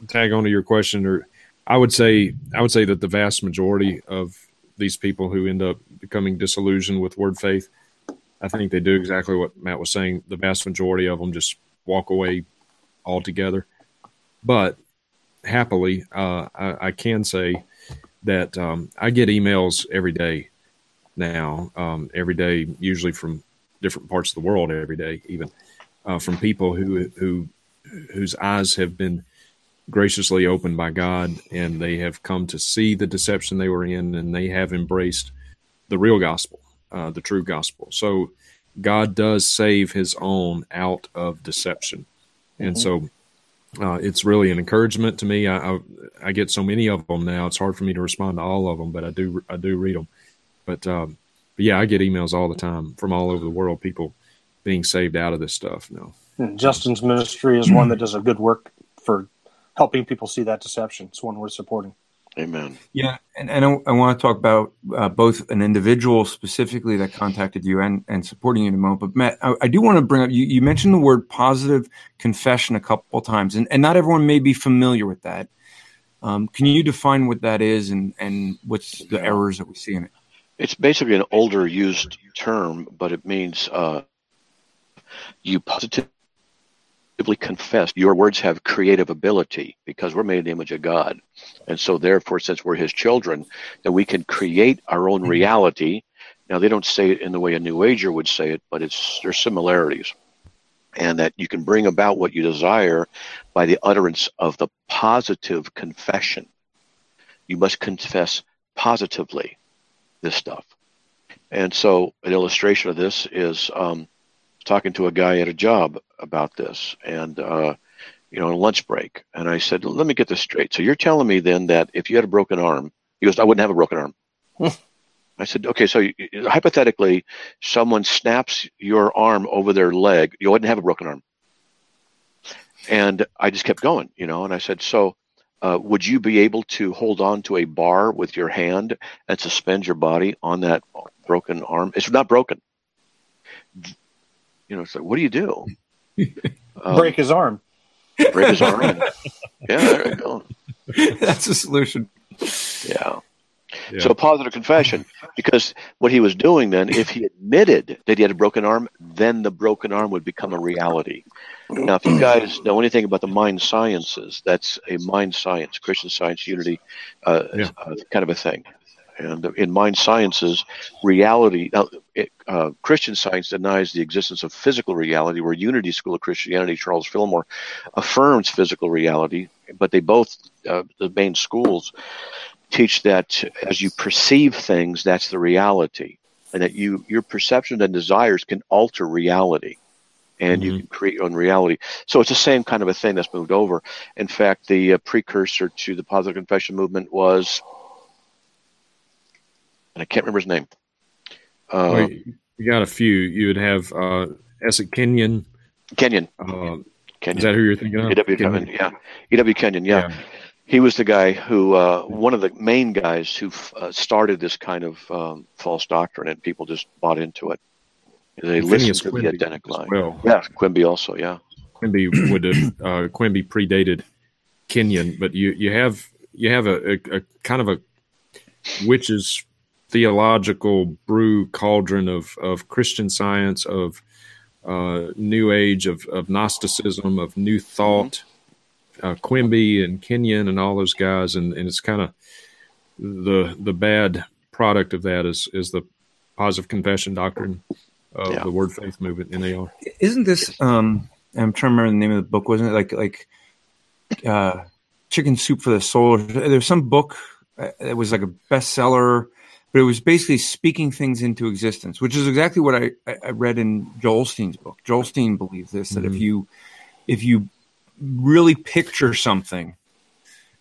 tag on to your question, or I would say, I would say that the vast majority of these people who end up becoming disillusioned with word faith I think they do exactly what Matt was saying. The vast majority of them just walk away altogether. But happily, uh, I, I, can say that um, I get emails every day now, um, every day, usually from different parts of the world, every day, even uh, from people who who whose eyes have been graciously opened by God, and they have come to see the deception they were in, and they have embraced the real gospel uh, the true gospel. So God does save his own out of deception. And mm-hmm. so uh, it's really an encouragement to me. I, I, I, get so many of them now. It's hard for me to respond to all of them, but I do I do read them. But, um, but yeah, I get emails all the time from all over the world. People being saved out of this stuff. No, Justin's ministry is one that does a good work for helping people see that deception. It's one we're supporting. Amen. Yeah, and, and I, I want to talk about uh, both an individual specifically that contacted you and, and supporting you in a moment. But Matt, I, I do want to bring up you, you mentioned the word positive confession a couple times, and, and not everyone may be familiar with that. Um, can you define what that is and, and what's the errors that we see in it? It's basically an older used term, but it means uh, you positively confess your words have creative ability because we're made in the image of God. And so therefore, since we're his children, that we can create our own reality. Now they don't say it in the way a new ager would say it, but it's there's similarities. And that you can bring about what you desire by the utterance of the positive confession. You must confess positively this stuff. And so an illustration of this is um, talking to a guy at a job about this, and uh, you know, a lunch break, and I said, "Let me get this straight. So you're telling me then that if you had a broken arm, he goes, I wouldn't have a broken arm." I said, "Okay, so you, hypothetically, someone snaps your arm over their leg, you wouldn't have a broken arm." And I just kept going, you know, and I said, "So." Uh, would you be able to hold on to a bar with your hand and suspend your body on that broken arm? It's not broken you know, it's like, what do you do? Um, break his arm. Break his arm. yeah, there you go. That's a solution. Yeah. yeah. So positive confession, because what he was doing then, if he admitted that he had a broken arm, then the broken arm would become a reality. Now, if you guys know anything about the mind sciences, that's a mind science, Christian Science Unity, uh, yeah. uh, kind of a thing. And in mind sciences, reality, it, uh, Christian science denies the existence of physical reality, where Unity School of Christianity, Charles Fillmore, affirms physical reality, but they both, uh, the main schools, teach that as you perceive things, that's the reality. And that you your perception and desires can alter reality and mm-hmm. you can create your own reality. So it's the same kind of a thing that's moved over. In fact, the uh, precursor to the positive confession movement was and I can't remember his name. Uh, well, you got a few. You would have uh, it Kenyon? Kenyon. Uh, Kenyon. Is that who you're thinking of? E.W. Kenyon. Yeah. E.W. Kenyon. Yeah. yeah. He was the guy who, uh, one of the main guys who uh, started this kind of um, false doctrine, and people just bought into it. They listened to Quimby the identical line. Well. Yeah, Quimby also. Yeah. Quimby would have uh, Quimby predated Kenyon, but you you have you have a, a, a kind of a witches theological brew cauldron of, of Christian science, of uh, New Age, of, of Gnosticism, of New Thought, uh, Quimby and Kenyon and all those guys, and, and it's kind of the the bad product of that is is the positive confession doctrine of yeah. the Word Faith movement, NAR. Isn't this? Um, I'm trying to remember the name of the book. Wasn't it like like uh, Chicken Soup for the Soul? There's some book uh, that was like a bestseller but it was basically speaking things into existence, which is exactly what I, I read in Joel Osteen's book. Joel Osteen believes this that mm-hmm. if you if you really picture something,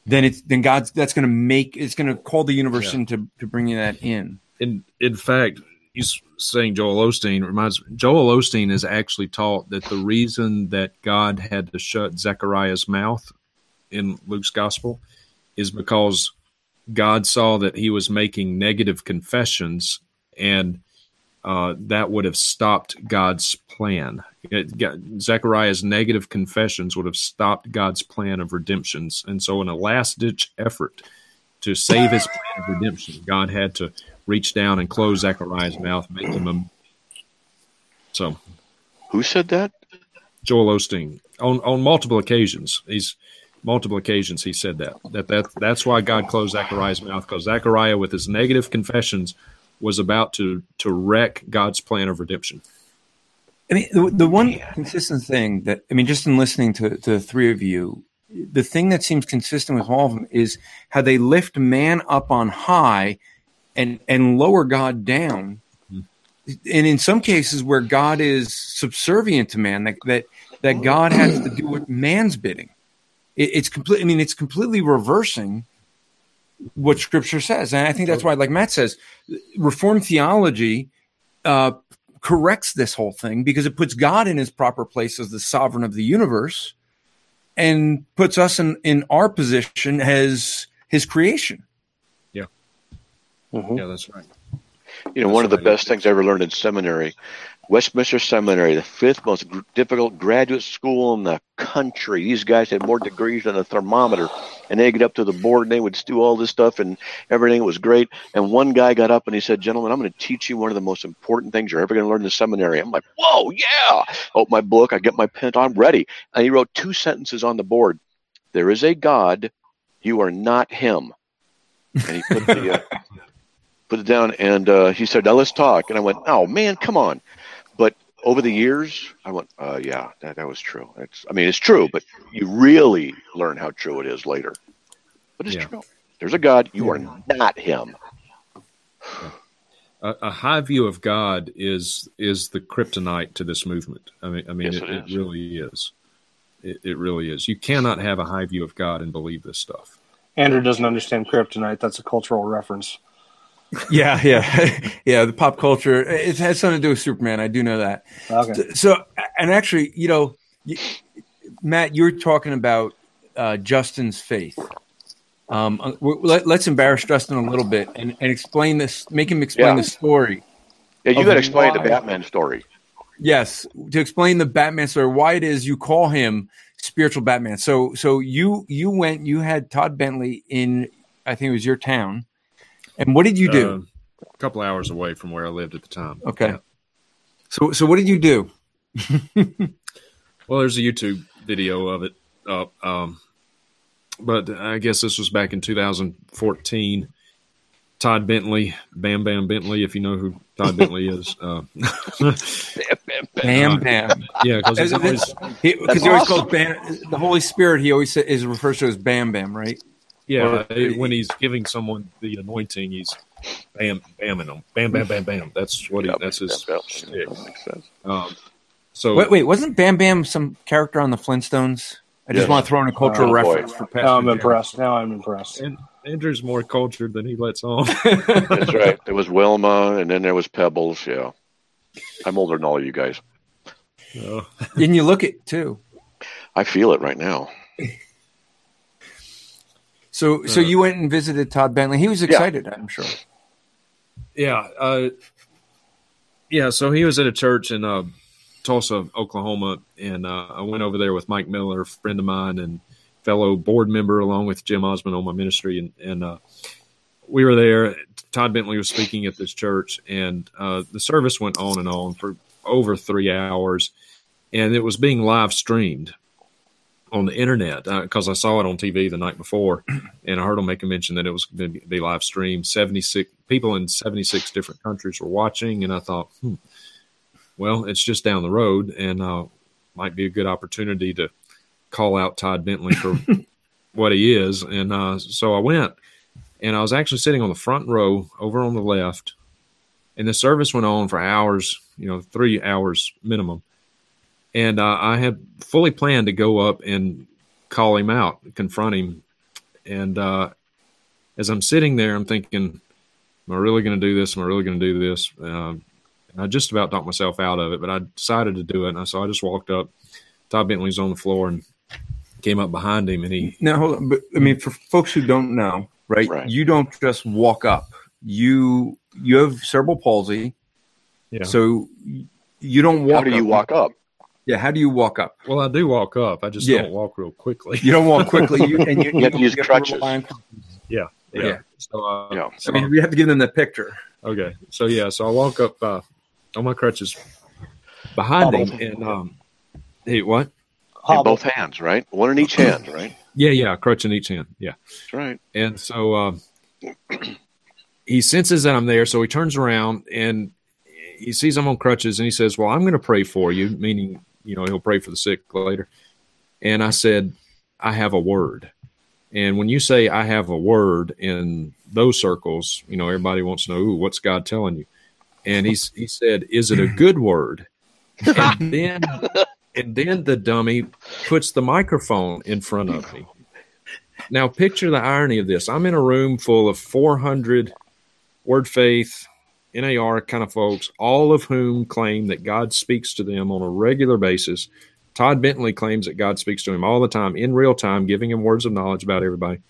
then it's then God's that's going to make it's going to call the universe yeah. into to bringing that in. In in fact, you saying Joel Osteen reminds Joel Osteen is actually taught that the reason that God had to shut Zechariah's mouth in Luke's gospel is because God saw that he was making negative confessions and uh, that would have stopped God's plan. It, Zechariah's negative confessions would have stopped God's plan of redemptions. And so, in a last ditch effort to save his plan of redemption, God had to reach down and close Zechariah's mouth, make him a. So, who said that? Joel Osteen on on multiple occasions. He's multiple occasions he said that that that that's why God closed Zechariah's mouth because Zechariah with his negative confessions was about to to wreck God's plan of redemption. I mean, the, the one consistent thing that I mean, just in listening to, to the three of you, the thing that seems consistent with all of them is how they lift man up on high and and lower God down. Hmm. And in some cases where God is subservient to man, that that, that God has to do with man's bidding. It, it's complete. I mean, it's completely reversing what Scripture says, and I think that's why, like Matt says, Reformed theology uh, corrects this whole thing because it puts God in His proper place as the sovereign of the universe, and puts us in in our position as His creation. Yeah, mm-hmm. yeah, that's right. You know, that's one of the best things I ever learned in seminary Westminster Seminary, the fifth most difficult graduate school in the country. These guys had more degrees than a thermometer, and they get up to the board and they would do all this stuff, and everything was great. And one guy got up and he said, "Gentlemen, I'm going to teach you one of the most important things you're ever going to learn in the seminary." I'm like, "Whoa, yeah!" Open my book, I get my pen, I'm ready. And he wrote two sentences on the board: "There is a God, you are not Him." And he put the uh, put it down, and uh, he said, "Now let's talk." And I went, "Oh man, come on." But over the years, I went, uh, yeah, that, that was true. It's, I mean, it's true, but you really learn how true it is later. But it's yeah. true. There's a God. You are not Him. A, a, high view of God is is the kryptonite to this movement. I mean, I mean, yes, it, it, it, really is. It, it really is. You cannot have a high view of God and believe this stuff. Andrew doesn't understand kryptonite. That's a cultural reference. Yeah, yeah, yeah. The pop culture it has something to do with Superman. I do know that. Okay. So, and actually, you know, Matt, you're talking about uh, Justin's faith. Um, uh, let, us embarrass Justin a little bit and, and explain this. Make him explain yeah. the story. Yeah, you got to explain why, the Batman story. Yes, to explain the Batman story, why it is you call him spiritual Batman. So, so you you went, you had Todd Bentley in, I think it was your town and what did you do? Uh, a couple hours away from where I lived at the time. Okay. Yeah. So, so what did you do? well, there's a YouTube video of it up. Um, but I guess this was back in 2014. Todd Bentley, Bam Bam Bentley, if you know who Todd Bentley is. Uh, Bam Bam. Yeah, because he's always he, awesome. he always calls Bam, the Holy Spirit. He always is refers to as Bam Bam, right? Yeah, or, when he's giving someone the anointing, he's bam, bamming them, bam, bam, bam, bam. That's what he. Yep, that's his yep, stick. Makes. Um, so wait, wait, wasn't Bam Bam some character on the Flintstones? I just yes. want to throw in a cultural oh, reference boy. for Pastor Now I'm impressed. Now I'm impressed. And Andrew's more cultured than he lets on. That's right. There was Wilma, and then there was Pebbles. Yeah, I'm older than all of you guys. Oh. Didn't you look it too? I feel it right now. So, so uh, you went and visited Todd Bentley. He was excited, yeah. I'm sure. Yeah, uh, yeah. So he was at a church in uh, Tulsa, Oklahoma, and uh, I went over there with Mike Miller, a friend of mine and fellow board member, along with Jim Osman on my ministry, and, and uh, we were there. Todd Bentley was speaking at this church, and uh, the service went on and on for over three hours, and it was being live streamed on the internet because uh, I saw it on TV the night before, and I heard them make a mention that it was going to be live streamed. Seventy six people in seventy six different countries were watching, and I thought, hmm, well, it's just down the road, and uh, might be a good opportunity to call out Todd Bentley for what he is. And uh, so I went, and I was actually sitting on the front row over on the left, and the service went on for hours, you know, three hours minimum and uh, I had fully planned to go up and call him out, confront him. And uh, as I'm sitting there, I'm thinking, "Am I really going to do this? Am I really going to do this?" Uh, And I just about talked myself out of it, but I decided to do it. And so I just walked up. Todd Bentley's on the floor and came up behind him, and he Now, hold on. But I mean, for folks who don't know, right? Right. You don't just walk up. You you have cerebral palsy, yeah. so you don't walk. How do you up. walk up? Yeah. How do you walk up? well, I do walk up. I just Yeah. don't walk real quickly. You don't walk quickly. You, and you, You have to use crutches. rely on- Yeah. Yeah. So, uh, Yeah. so- I mean, we have to give them the picture. okay. So yeah. So I walk up uh, on my crutches behind him, and um, hey, what? In both hands, right? One in each hand, right? Yeah, yeah, crutch in each hand. Yeah. That's right. And so um, he senses that I'm there, so he turns around and he sees I'm on crutches, and he says, "Well, I'm going to pray for you," meaning you know he'll pray for the sick later. And I said, "I have a word." And when you say "I have a word" in those circles, you know everybody wants to know, Ooh, "What's God telling you?" And he he said, "Is it a good word?" And then and then the dummy puts the microphone in front of me. Now, picture the irony of this. I'm in a room full of 400 word faith, NAR kind of folks, all of whom claim that God speaks to them on a regular basis. Todd Bentley claims that God speaks to him all the time, in real time, giving him words of knowledge about everybody.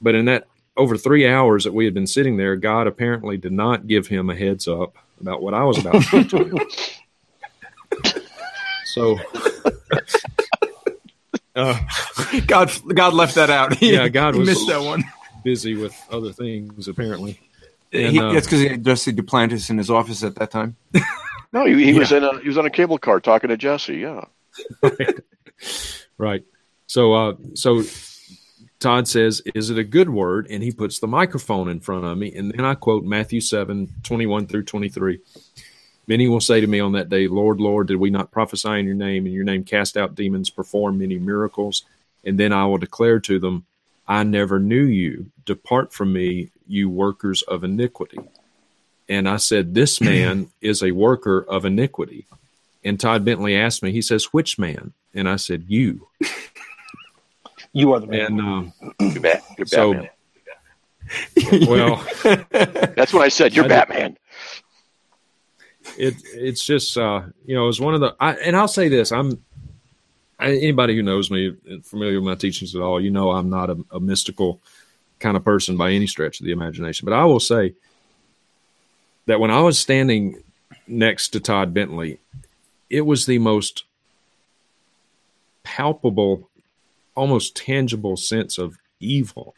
But in that over three hours that we had been sitting there, God apparently did not give him a heads up about what I was about to him. So, uh, God, God left that out. He, Yeah, God was- missed that one. busy with other things, apparently. He, And, uh, that's because he had Jesse Duplantis in his office at that time. No, he, he was in a he was on a cable car talking to Jesse. Yeah. right. So, uh, so Todd says, "Is it a good word?" And he puts the microphone in front of me, and then I quote Matthew 7, 21 through twenty three. Many will say to me on that day, Lord, Lord, did we not prophesy in your name, in your name cast out demons, perform many miracles? And then I will declare to them, I never knew you. Depart from me, you workers of iniquity. And I said, This man is a worker of iniquity. And Todd Bentley asked me, he says, Which man? And I said, You. You are the man. And um, You're, Bat, you're So- Batman. well, That's what I said. You're I did- Batman. it it's just uh you know it was one of the I, and i'll say this i'm I, anybody who knows me familiar with my teachings at all you know i'm not a, a mystical kind of person by any stretch of the imagination. But i will say that when i was standing next to todd bentley it was the most palpable almost tangible sense of evil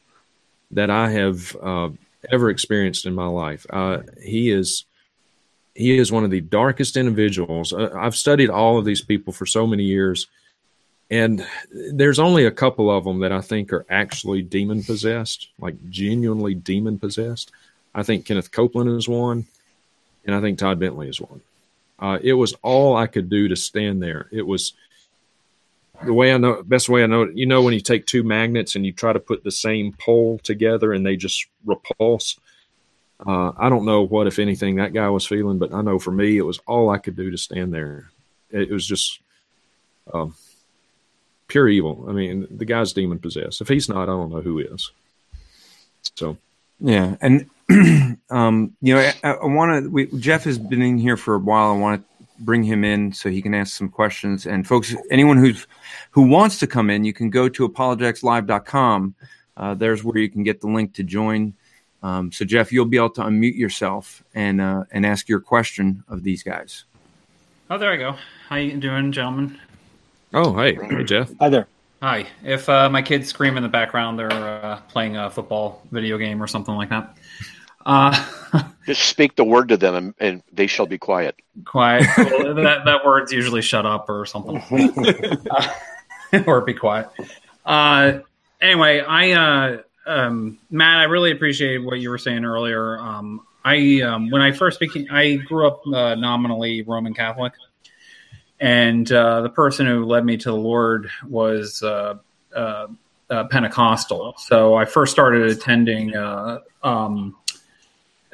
that i have uh, ever experienced in my life. Uh, he is he is one of the darkest individuals. Uh, I've studied all of these people for so many years, and there's only a couple of them that I think are actually demon possessed, like genuinely demon possessed. I think Kenneth Copeland is one, and I think Todd Bentley is one. Uh, it was all I could do to stand there. It was the way I know, best way I know it. You know, when you take two magnets and you try to put the same pole together and they just repulse. Uh, I don't know what, if anything, that guy was feeling, but I know for me, it was all I could do to stand there. It, was just um, pure evil. I mean, the guy's demon possessed. If he's not, I don't know who is. So, Yeah, and um, you know, I, I want to. Jeff has been in here for a while. I want to bring him in so he can ask some questions. And folks, anyone who's who wants to come in, you can go to apologeticslive.com. Uh, there's where you can get the link to join. Um, so Jeff, you'll be able to unmute yourself and uh, and ask your question of these guys. Oh, there I go. How you doing, gentlemen? Oh, hey, hey, Jeff. Hi there. Hi. If uh, my kids scream in the background, they're uh, playing a football video game or something like that. Uh, Just speak the word to them, and, and they shall be quiet. quiet. Well, that that word's usually "shut up" or something, Uh, or "be quiet." Uh, anyway, I uh, um, Matt, I really appreciate what you were saying earlier. Um, I um, when I first became, I grew up uh, nominally Roman Catholic, and uh, the person who led me to the Lord was uh, uh, uh, Pentecostal. So I first started attending uh, um,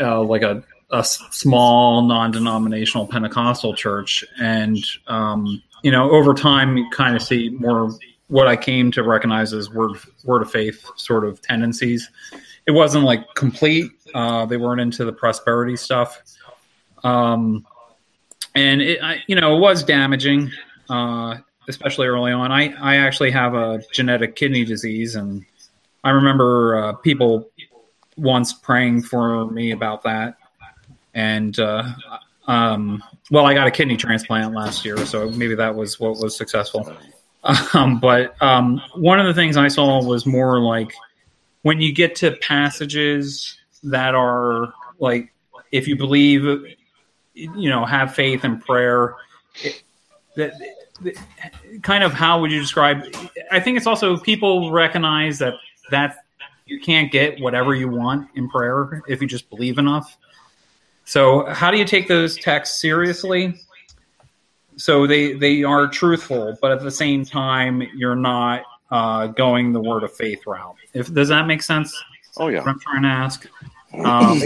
uh, like a, small non-denominational Pentecostal church, and um, you know, over time, you kind of see more what I came to recognize as word word of faith sort of tendencies. It wasn't like complete; they weren't into the prosperity stuff. um, and it, I, you know, it was damaging, uh, especially early on. I I actually have a genetic kidney disease, and I remember uh, people once praying for me about that, and uh, um, well, I got a kidney transplant last year, so maybe that was what was successful. Um, but um, one of the things I saw was more like when you get to passages that are like, if you believe, you know, have faith and prayer, it, that, that kind of how would you describe? I think it's also people recognize that that you can't get whatever you want in prayer if you just believe enough. So, how do you take those texts seriously? So they they are truthful, but at the same time, you're not uh, going the word of faith route. If does that make sense? Oh yeah. I'm trying to ask. Um,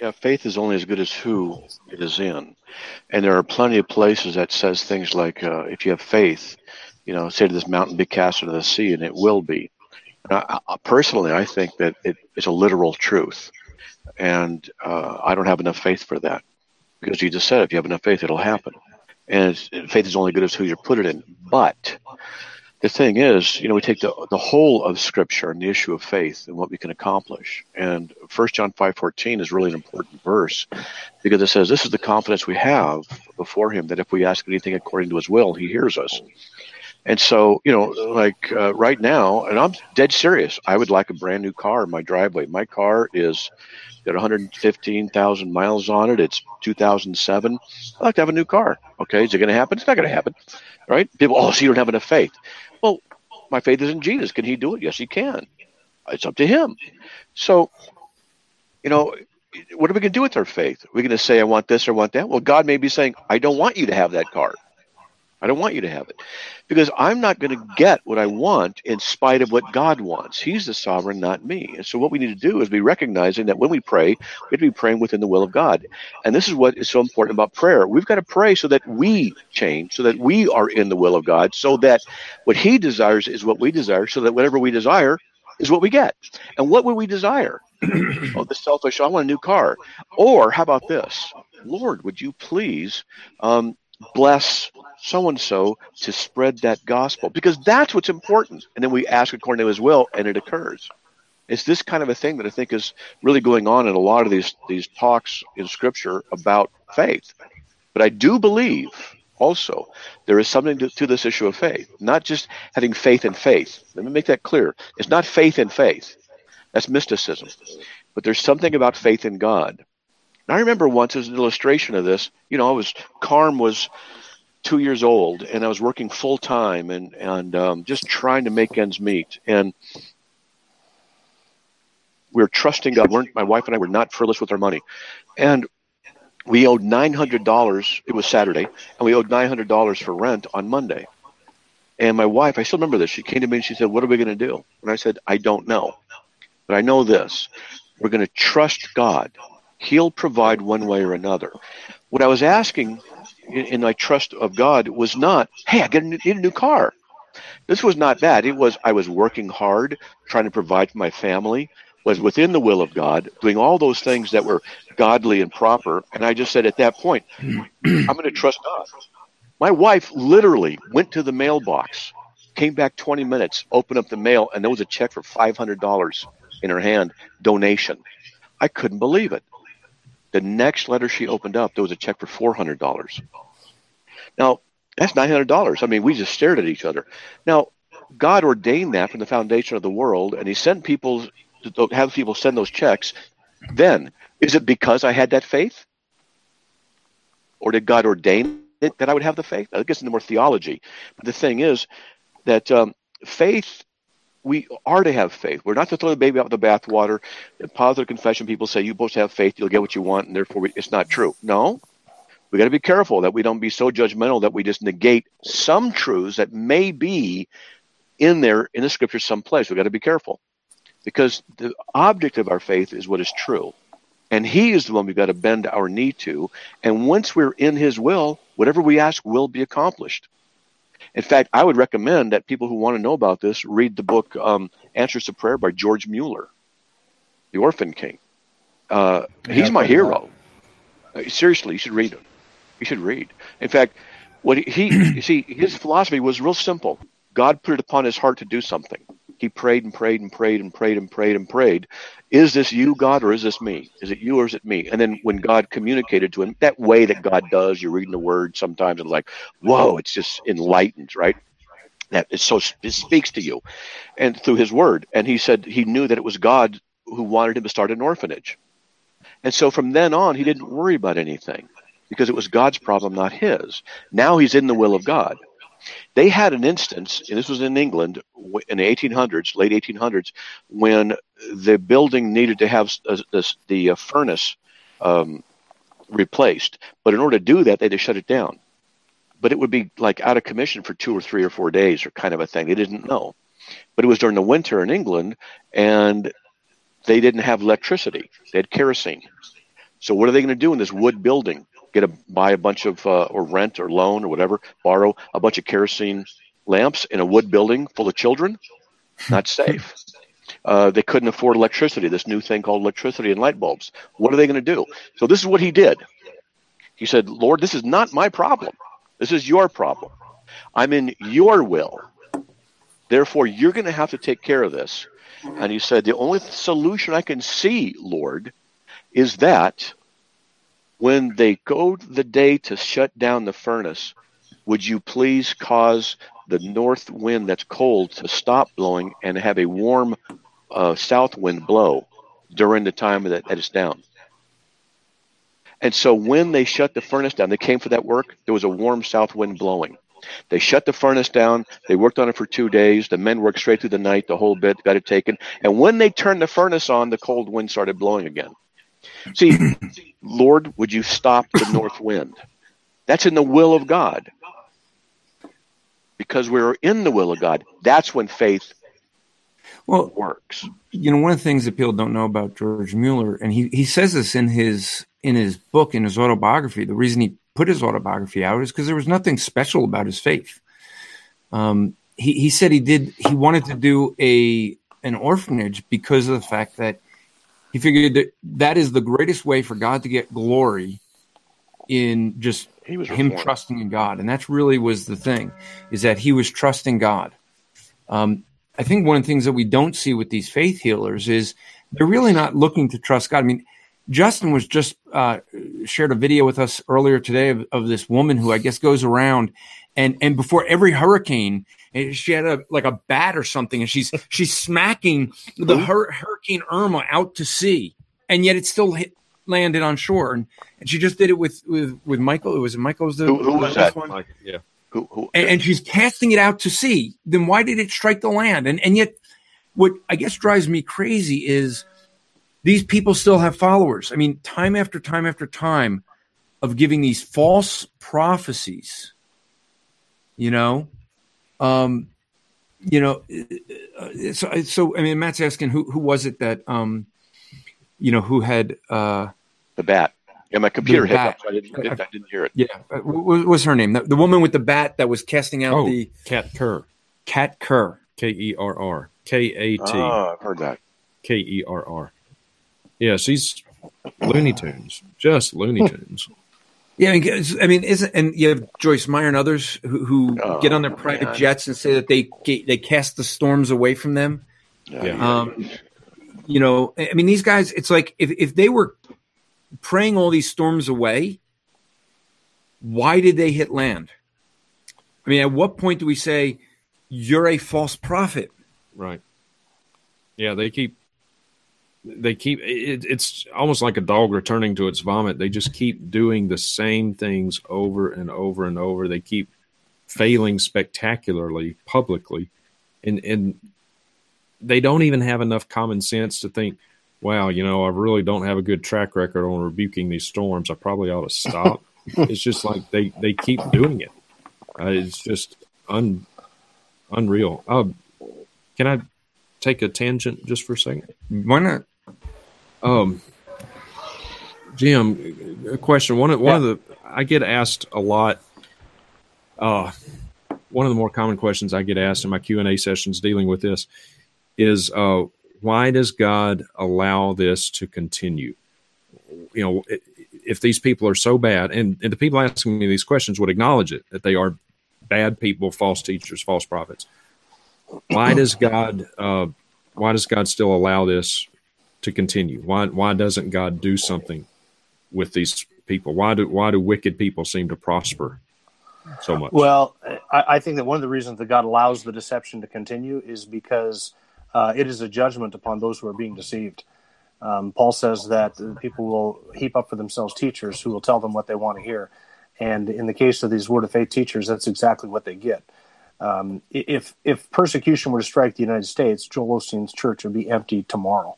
Yeah, faith is only as good as who it is in, and there are plenty of places that says things like, uh, "If you have faith, you know, say to this mountain, be cast into the sea, and it will be." I, I, personally, I think that it is a literal truth, and uh, I don't have enough faith for that because just said if you have enough faith, it'll happen, and faith is only good as who you put it in. But the thing is, you know, we take the the whole of Scripture and the issue of faith and what we can accomplish. And First John five fourteen is really an important verse because it says, "This is the confidence we have before Him that if we ask anything according to His will, He hears us." And so, you know, like uh, right now, and I'm dead serious. I would like a brand new car in my driveway. My car is got 115,000 miles on it. It's 2007. I'd like to have a new car. Okay, is it going to happen? It's not going to happen, right? People, oh, so you don't have enough faith. Well, my faith is in Jesus. Can He do it? Yes, He can. It's up to Him. So, you know, what are we going to do with our faith? Are we going to say, I want this or want that? Well, God may be saying, I don't want you to have that car. I don't want you to have it because I'm not going to get what I want in spite of what God wants. He's the sovereign, not me. And so, what we need to do is be recognizing that when we pray, we have to be praying within the will of God. And this is what is so important about prayer. We've got to pray so that we change, so that we are in the will of God, so that what He desires is what we desire, so that whatever we desire is what we get. And what would we desire? oh, the selfish, I want a new car. Or how about this? Lord, would you please um, bless so and so to spread that gospel because that's what's important. And then we ask according to his will, and it occurs. It's this kind of a thing that I think is really going on in a lot of these these talks in Scripture about faith. But I do believe also there is something to, to this issue of faith, not just having faith in faith. Let me make that clear. It's not faith in faith. That's mysticism. But there's something about faith in God. And I remember once as an illustration of this, you know, I was Carm was two years old, and I was working full time and and um, just trying to make ends meet. And we were trusting God. We're, my wife and I were not frivolous with our money, and we owed nine hundred dollars. It was Saturday, and we owed nine hundred dollars for rent on Monday. And my wife, I still remember this. She came to me and she said, "What are we going to do?" And I said, "I don't know, but I know this: we're going to trust God. He'll provide one way or another." What I was asking in, in my trust of God was not, hey, I new, need a new car. This was not that. It was I was working hard, trying to provide for my family, was within the will of God, doing all those things that were godly and proper. And I just said at that point, I'm going to trust God. My wife literally went to the mailbox, came back 20 minutes, opened up the mail, and there was a check for $500 in her hand, donation. I couldn't believe it. The next letter she opened up, there was a check for four hundred dollars. Now that's nine hundred dollars. I mean, we just stared at each other. Now, God ordained that from the foundation of the world, and He sent people to have people send those checks. Then, is it because I had that faith, or did God ordain it that I would have the faith? I guess into more theology. But the thing is that um, faith we are to have faith. We're not to throw the baby out with the bathwater. In positive confession, people say you're supposed to have faith, you'll get what you want, and therefore we, it's not true. No, we got to be careful that we don't be so judgmental that we just negate some truths that may be in there in the scripture someplace. We got to be careful because the object of our faith is what is true, and He is the one we've got to bend our knee to. And once we're in His will, whatever we ask will be accomplished. In fact, I would recommend that people who want to know about this read the book um, Answers to Prayer by George Mueller, the Orphan King. Uh, he's my hero. Uh, seriously, you should read them. You should read. In fact, what he you see his philosophy was real simple. God put it upon his heart to do something. He prayed and prayed and prayed and prayed and prayed and prayed. Is this you, God, or is this me? Is it you or is it me? And then when God communicated to him, that way that God does, you're reading the word sometimes and like, whoa, it's just enlightened, right? That is so it speaks to you, and through His Word. And he said he knew that it was God who wanted him to start an orphanage, and so from then on he didn't worry about anything because it was God's problem, not his. Now he's in the will of God. They had an instance, and this was in England in the 1800s, late 1800s, when the building needed to have the uh, furnace um, replaced. But in order to do that, they had to shut it down. But it would be like out of commission for two or three or four days, or kind of a thing. They didn't know. But it was during the winter in England, and they didn't have electricity. They had kerosene. So what are they going to do in this wood building? Get a buy a bunch of uh, or rent or loan or whatever, borrow a bunch of kerosene lamps in a wood building full of children. Not safe. Uh, they couldn't afford electricity. This new thing called electricity and light bulbs. What are they going to do? So this is what he did. He said, "Lord, this is not my problem. This is your problem. I'm in your will. Therefore, you're going to have to take care of this." And he said, "The only solution I can see, Lord, is that when they go the day to shut down the furnace, would you please cause the north wind that's cold to stop blowing and have a warm uh, south wind blow during the time that, that it's down? And so when they shut the furnace down, they came for that work, there was a warm south wind blowing. They shut the furnace down. They worked on it for two days. The men worked straight through the night, the whole bit, got it taken. And when they turned the furnace on, the cold wind started blowing again. See, Lord, would you stop the north wind? That's in the will of God. Because we're in the will of God. That's when faith well works. You know, one of the things that people don't know about George Mueller, and he, he says this in his in his book, in his autobiography, the reason he put his autobiography out is because there was nothing special about his faith. Um, he, he said he did he wanted to do a an orphanage because of the fact that he figured that that is the greatest way for God to get glory in just him trusting in God, and that's really was the thing, is that he was trusting God. Um, I think one of the things that we don't see with these faith healers is they're really not looking to trust God. I mean, Justin was just uh, shared a video with us earlier today of, of, this woman who I guess goes around and and before every hurricane, she had a like a bat or something, and she's she's smacking the hur- Hurricane Irma out to sea, and yet it still hit, landed on shore. And, and she just did it with with with Michael. It was Michael was the who, who was that? one. Like, yeah. Who, who, and, and, she's casting it out to sea. Then why did it strike the land? And and yet, what I guess drives me crazy is these people still have followers. I mean, time after time after time of giving these false prophecies. You know, um, you know, uh, so, so I mean, Matt's asking who who was it that um, you know, who had uh, the bat? Yeah, my computer hit up. So I, didn't, I didn't hear it. Yeah, uh, what was her name? The, the, woman with the bat that was casting out oh, the Kat Kerr. Kat Kerr. K E R R. K A T. Oh, I've heard that. K E R R. Yeah, she's Looney Tunes, just Looney Tunes. Yeah, I mean, isn't and you have Joyce Meyer and others who, who oh, get on their private man. jets and say that they they cast the storms away from them. Yeah. Um, you know, I mean, these guys. It's like if if they were praying all these storms away, why did they hit land? I mean, at what point do we say you're a false prophet? Right. Yeah, they keep they keep it, it's almost like a dog returning to its vomit. They just keep doing the same things over and over and over. They keep failing spectacularly publicly, and and they don't even have enough common sense to think, "Wow, you know, I really don't have a good track record on rebuking these storms. I probably ought to stop." it's just like they they keep doing it. Uh, it's just un unreal. Uh, can I take a tangent just for a second? Why not? Um, Jim, a question. One of one yeah. of the I get asked a lot. Uh, one of the more common questions I get asked in my Q and A sessions dealing with this is, uh, why does God allow this to continue? You know, if these people are so bad, and, and the people asking me these questions would acknowledge it that they are bad people, false teachers, false prophets. Why does God? Uh, why does God still allow this to continue? Why why doesn't God do something with these people? Why do why do wicked people seem to prosper so much? Well, I, I think that one of the reasons that God allows the deception to continue is because uh, it is a judgment upon those who are being deceived. Um, Paul says that people will heap up for themselves teachers who will tell them what they want to hear. And in the case of these word of faith teachers, that's exactly what they get. Um, if if persecution were to strike the United States, Joel Osteen's church would be empty tomorrow,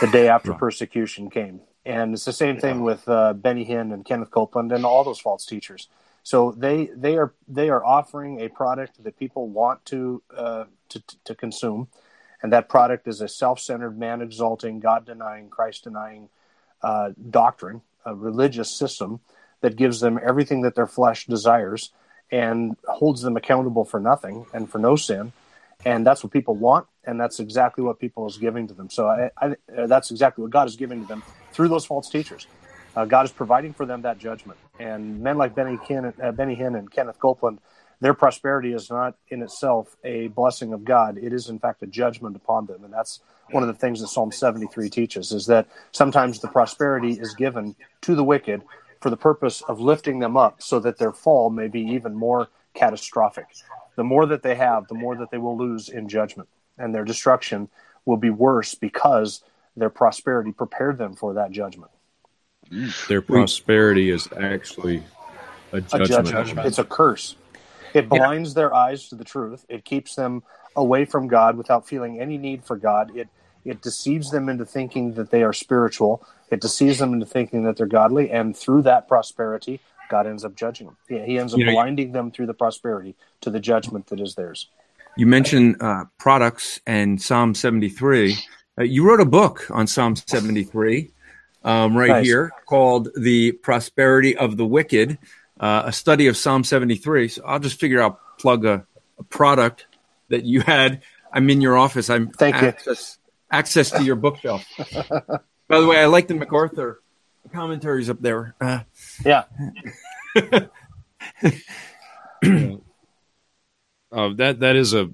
the day after persecution came. And it's the same thing with uh, Benny Hinn and Kenneth Copeland and all those false teachers. So they they are they are offering a product that people want to uh, to, to consume, and that product is a self-centered, man-exalting, God-denying, Christ-denying uh, doctrine, a religious system that gives them everything that their flesh desires and holds them accountable for nothing and for no sin. And that's what people want, and that's exactly what people is giving to them. So I, I, that's exactly what God is giving to them through those false teachers. Uh, God is providing for them that judgment. And men like Benny, Ken, uh, Benny Hinn and Kenneth Copeland, their prosperity is not in itself a blessing of God. It is, in fact, a judgment upon them. And that's one of the things that Psalm 73 teaches is that sometimes the prosperity is given to the wicked for the purpose of lifting them up so that their fall may be even more catastrophic. The more that they have, the more that they will lose in judgment, and their destruction will be worse because their prosperity prepared them for that judgment. Their prosperity is actually a judgment. A judgment. It's a curse. It blinds yeah. their eyes to the truth. It keeps them away from God without feeling any need for God. It it deceives them into thinking that they are spiritual. It deceives them into thinking that they're godly, and through that prosperity, God ends up judging them. He, he ends up you know, blinding them through the prosperity to the judgment that is theirs. You mentioned uh, products and Psalm 73. Uh, you wrote a book on Psalm 73 um, right nice. here called The Prosperity of the Wicked, uh, a study of Psalm 73. So I'll just figure out, plug a, a product that you had. I'm in your office. I'm Thank access, you. access to your bookshelf. By the way, I like the MacArthur commentaries up there. Uh, yeah. oh, that that is a.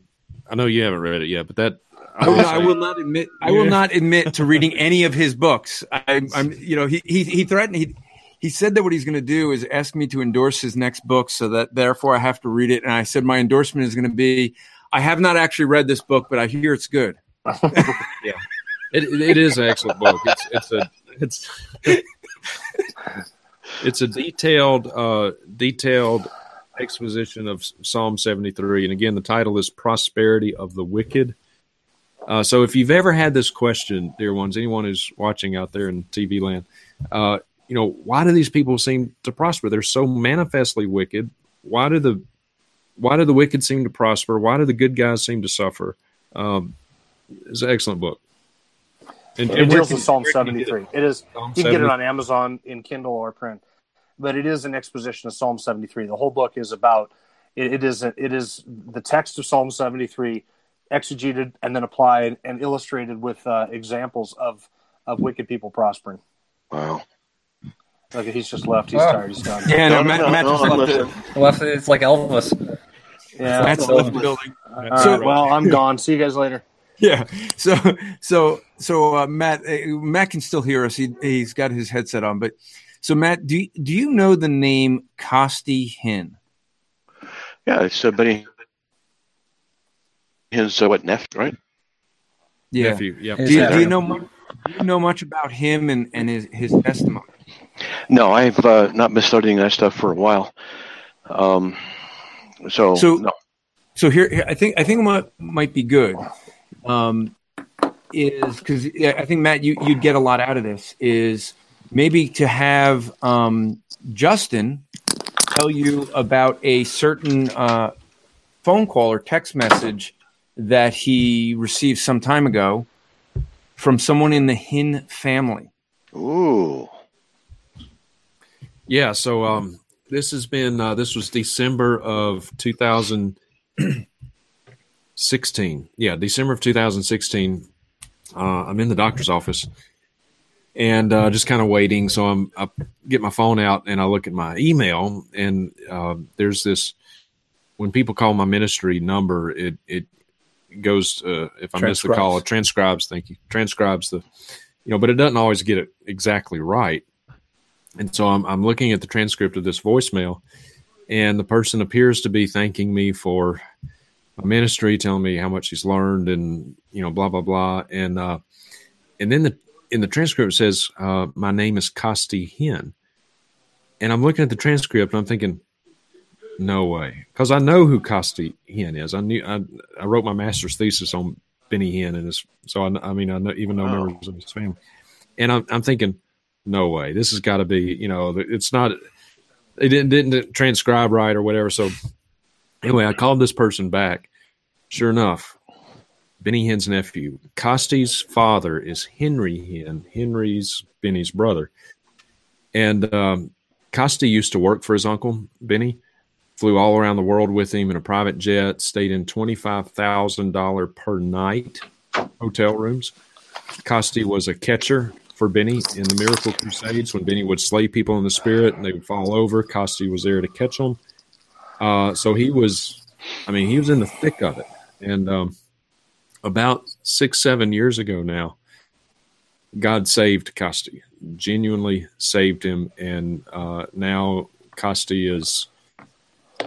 I know you haven't read it yet, but that I will, I will, not admit. I will not admit to reading any of his books. I, am you know, he he he threatened. He he said that what he's going to do is ask me to endorse his next book, so that therefore I have to read it. And I said my endorsement is going to be, I have not actually read this book, but I hear it's good. yeah. It, it is an excellent book. It's it's a it's it's a detailed uh, detailed exposition of Psalm 73, and again, the title is "Prosperity of the Wicked." Uh, so, if you've ever had this question, dear ones, anyone who's watching out there in TV land, uh, you know, why do these people seem to prosper? They're so manifestly wicked. Why do the why do the wicked seem to prosper? Why do the good guys seem to suffer? Um, it's an excellent book. And, it deals with Psalm 73. It? it is Psalm you can get it on Amazon in Kindle or print, but it is an exposition of Psalm 73. The whole book is about it, it is it is the text of Psalm 73 exegeted and then applied and illustrated with uh, examples of of wicked people prospering. Wow. Look, he's just left. He's tired. He's done. Yeah, no, Matt, Matt just left, left. It's like Elvis. Yeah, Matt's left the building. All so, right, well, I'm gone. See you guys later. Yeah. So, so, so uh, Matt, uh, Matt can still hear us. He he's got his headset on, but so Matt, do do you know the name Costi Hinn? Yeah, it's uh, Benny Hinn's uh, what nephew, right? Yeah. Nephew, yeah. Do you, do you know much, do you know much about him and, and his his testimony? No, I've uh, not been studying that stuff for a while. Um, so, so no. So here, here, I think I think what might be good um, is because I think Matt, you you'd get a lot out of this. Is maybe to have um, Justin tell you about a certain uh, phone call or text message that he received some time ago from someone in the Hinn family. Ooh. Yeah. So um, this has been uh, this was December of 2000- 16. Yeah, December of 2016. Uh, I'm in the doctor's office, and uh, just kind of waiting. So I'm I get my phone out and I look at my email, and uh, there's this. When people call my ministry number, it it goes uh, if I miss the call, it transcribes. Thank you, transcribes the, you know, but it doesn't always get it exactly right. And so I'm I'm looking at the transcript of this voicemail, and the person appears to be thanking me for ministry, telling me how much he's learned, and you know, blah blah blah, and uh, and then the in the transcript it says uh, my name is Costi Hinn, and I'm looking at the transcript and I'm thinking, no way, because I know who Costi Hinn is. I knew I, I wrote my master's thesis on Benny Hinn, and his, so I, I mean I know even know wow. members of his family, and I'm, I'm thinking, no way, this has got to be you know it's not it didn't didn't transcribe right or whatever. So anyway, I called this person back. Sure enough, Benny Hinn's nephew. Costi's father is Henry Hinn. Henry's Benny's brother. And um, Costi used to work for his uncle, Benny, flew all around the world with him in a private jet, stayed in $25,000 per night hotel rooms. Costi was a catcher for Benny in the Miracle Crusades when Benny would slay people in the spirit and they would fall over. Costi was there to catch them. Uh, so he was, I mean, he was in the thick of it. And um, about six, seven years ago now, God saved Costi, genuinely saved him, and uh, now Costi is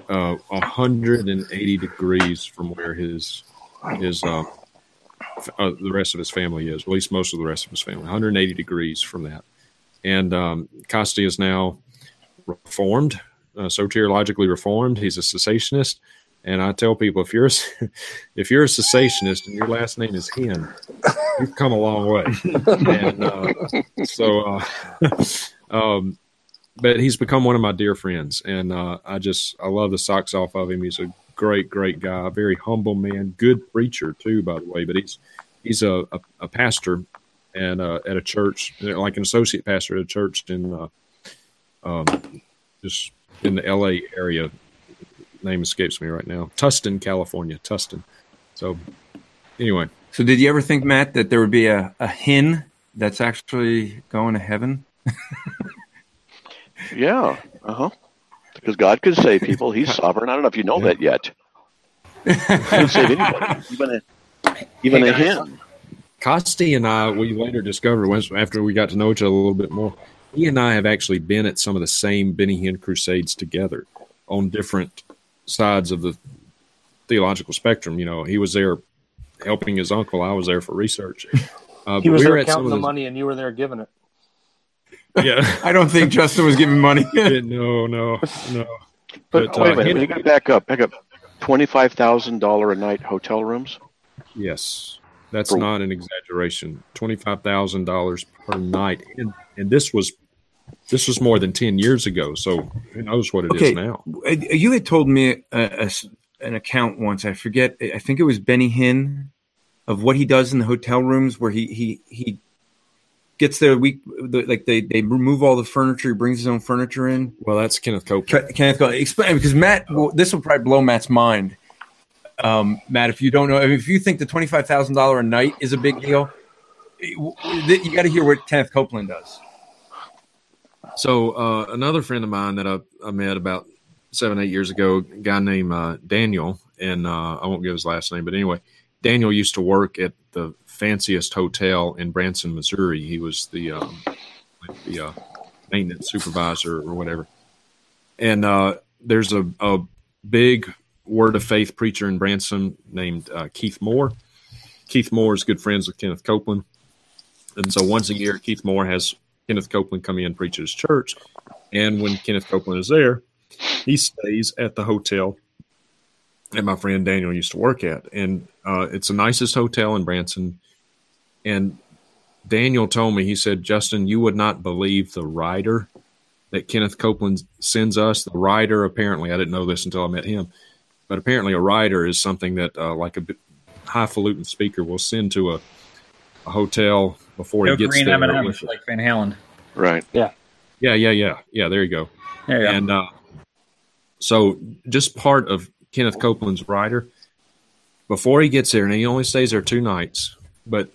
uh, 180 degrees from where his his uh, uh, the rest of his family is, at least most of the rest of his family, 180 degrees from that. And um, Costi is now reformed, uh, soteriologically reformed. He's a cessationist. And I tell people if you're a, if you're a cessationist and your last name is Hinn, you've come a long way. and uh, so, uh, um, but he's become one of my dear friends, and uh, I just I love the socks off of him. He's a great, great guy, very humble man, good preacher too, by the way. But he's he's a, a, a pastor and uh, at a church, like an associate pastor at a church in uh, um, just in the L.A. area name escapes me right now. Tustin, California. Tustin. So, anyway. So, did you ever think, Matt, that there would be a, a Hinn that's actually going to heaven? yeah. Uh huh. Because God could save people. He's sovereign. I don't know if you know yeah. that yet. He can save anybody, even a, even hey, a Hinn. Costi and I, we later discovered once after we got to know each other a little bit more, he and I have actually been at some of the same Benny Hinn crusades together on different sides of the theological spectrum. You know, he was there helping his uncle. I was there for research. Uh, he was we there counting the, the money, and you were there giving it. Yeah, I don't think Justin was giving money. no, no, no. But, but wait uh, a minute, you got back up. Back up. Twenty-five thousand dollar a night hotel rooms. Yes, that's for, not an exaggeration. Twenty-five thousand dollars per night, and and this was this was more than 10 years ago. So who knows what it okay. is now. Uh, you had told me a, a, an account once. I forget. I think it was Benny Hinn of what he does in the hotel rooms where he, he, he gets there week, like they, they remove all the furniture. He brings his own furniture in. Well, that's Kenneth Copeland. Kenneth Copeland. Explain because Matt, well, this will probably blow Matt's mind. Um, Matt, if you don't know, if you think the $25,000 a night is a big deal, you got to hear what Kenneth Copeland does. So uh, another friend of mine that I, I, met about seven, eight years ago, a guy named uh, Daniel, and uh, I won't give his last name, but anyway, Daniel used to work at the fanciest hotel in Branson, Missouri. He was the um, the uh, maintenance supervisor or whatever. And uh, there's a, a, big word of faith preacher in Branson named uh, Keith Moore. Keith Moore is good friends with Kenneth Copeland. And so once a year, Keith Moore has Kenneth Copeland come in preach at his church. And when Kenneth Copeland is there, he stays at the hotel that my friend Daniel used to work at. And uh, it's the nicest hotel in Branson. And Daniel told me, he said, Justin, you would not believe the rider that Kenneth Copeland sends us. The rider, apparently, I didn't know this until I met him, but apparently a rider is something that, uh, like a highfalutin speaker, will send to a, a hotel before no he gets green there. M&Ms like Van Halen. Right. Yeah. Yeah. Yeah. Yeah. Yeah. There you go. There you and go. Uh, so, just part of Kenneth Copeland's rider before he gets there, and he only stays there two nights, but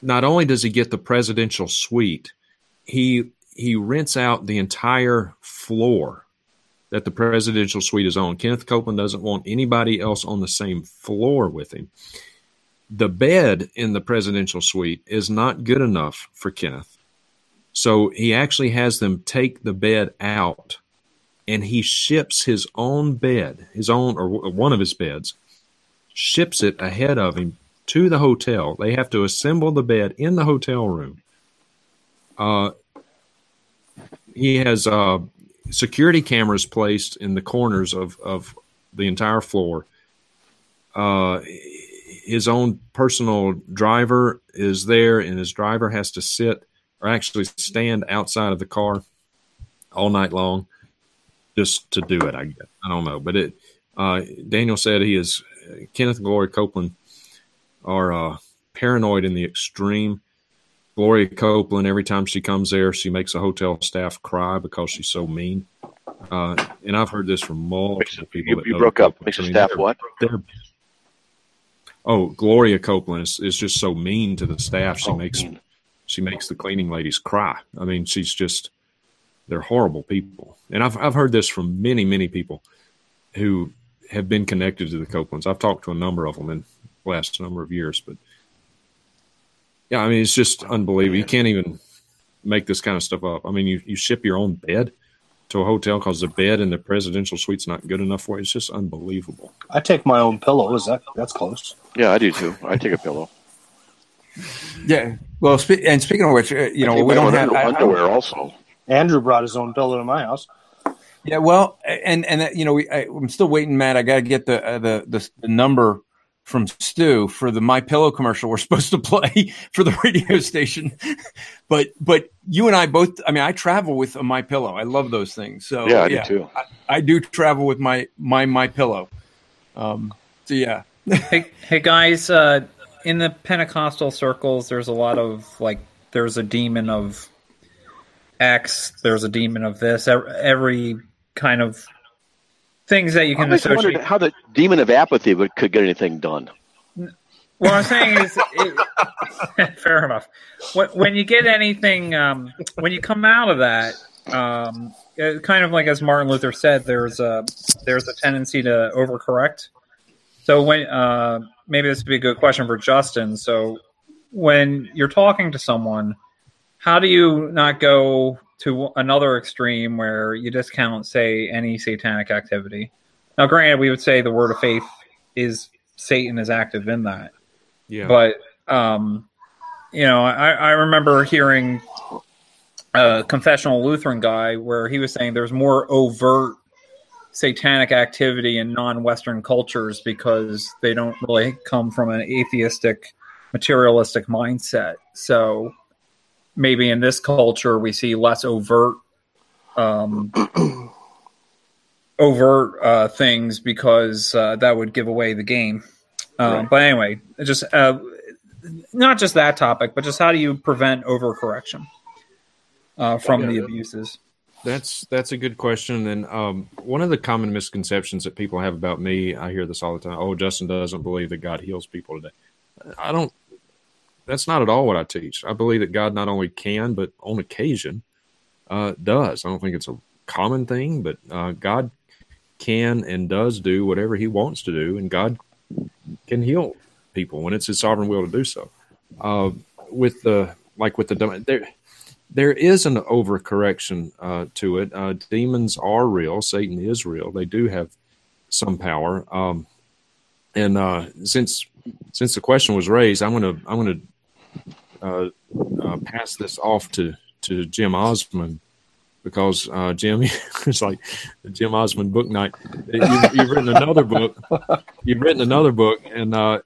not only does he get the presidential suite, he he rents out the entire floor that the presidential suite is on. Kenneth Copeland doesn't want anybody else on the same floor with him. The bed in the presidential suite is not good enough for Kenneth. So he actually has them take the bed out and he ships his own bed, his own or one of his beds, ships it ahead of him to the hotel. They have to assemble the bed in the hotel room. Uh, he has uh, security cameras placed in the corners of, of the entire floor. Uh, his own personal driver is there, and his driver has to sit or actually stand outside of the car all night long just to do it. I guess I don't know, but it. Uh, Daniel said he is Kenneth and Gloria Copeland are uh, paranoid in the extreme. Gloria Copeland, every time she comes there, she makes the hotel staff cry because she's so mean. Uh, and I've heard this from multiple people. You, you broke up. Makes the staff they're, what? They're, oh, Gloria Copeland is, is just so mean to the staff. She oh, makes mean. she makes the cleaning ladies cry. I mean, she's just they're horrible people. And I've I've heard this from many many people who have been connected to the Copelands. I've talked to a number of them in the last number of years, but yeah, I mean, it's just unbelievable. You can't even make this kind of stuff up. I mean, you, you ship your own bed to a hotel because the bed in the presidential suite's not good enough for you. It's just unbelievable. I take my own pillow. Is That that's close. Yeah, I do too. I take a pillow. Yeah. Well, spe- and speaking of which, uh, you know, we don't have underwear I, also. Andrew brought his own pillow to my house. Yeah, well, and and uh, you know, we, I, am still waiting, Matt. I got to get the, uh, the, the the number from Stu for the My Pillow commercial we're supposed to play for the radio station. but but you and I both. I mean, I travel with a My Pillow. I love those things. So yeah, I yeah, do too. I, I, do travel with my my My Pillow. Um, so yeah. hey, hey guys, uh, in the Pentecostal circles, there's a lot of like there's a demon of X. There's a demon of this. Every kind of things that you can I associate. how the demon of apathy would, could get anything done. What I'm saying is, it, fair enough. When you get anything, um, when you come out of that, um, kind of like as Martin Luther said, there's a there's a tendency to overcorrect. So when uh, maybe this would be a good question for Justin. So when you're talking to someone, how do you not go to another extreme where you discount, say, any satanic activity. Now, granted, we would say the word of faith is Satan is active in that. Yeah. But, um, you know, I, I remember hearing a confessional Lutheran guy where he was saying there's more overt satanic activity in non-Western cultures because they don't really come from an atheistic, materialistic mindset. So maybe in this culture we see less overt um, overt uh, things because uh, that would give away the game. Um, right. But anyway, just uh, not just that topic, but just how do you prevent overcorrection uh, from the abuses? That's that's a good question. And um, one of the common misconceptions that people have about me, I hear this all the time. Oh, Justin doesn't believe that God heals people today. I don't that's not at all what I teach. I believe that God not only can, but on occasion uh, does. I don't think it's a common thing, but uh, God can and does do whatever He wants to do, and God can heal people when it's His sovereign will to do so. Uh, with the like with the there, there is an overcorrection uh, to it. Uh, demons are real. Satan is real. They do have some power. Um, and uh, since since the question was raised, I'm gonna I'm gonna uh, uh, pass this off to to Jim Osman because uh, Jim, it's like the Jim Osman book night. You, have written another book. You've written another book, and uh,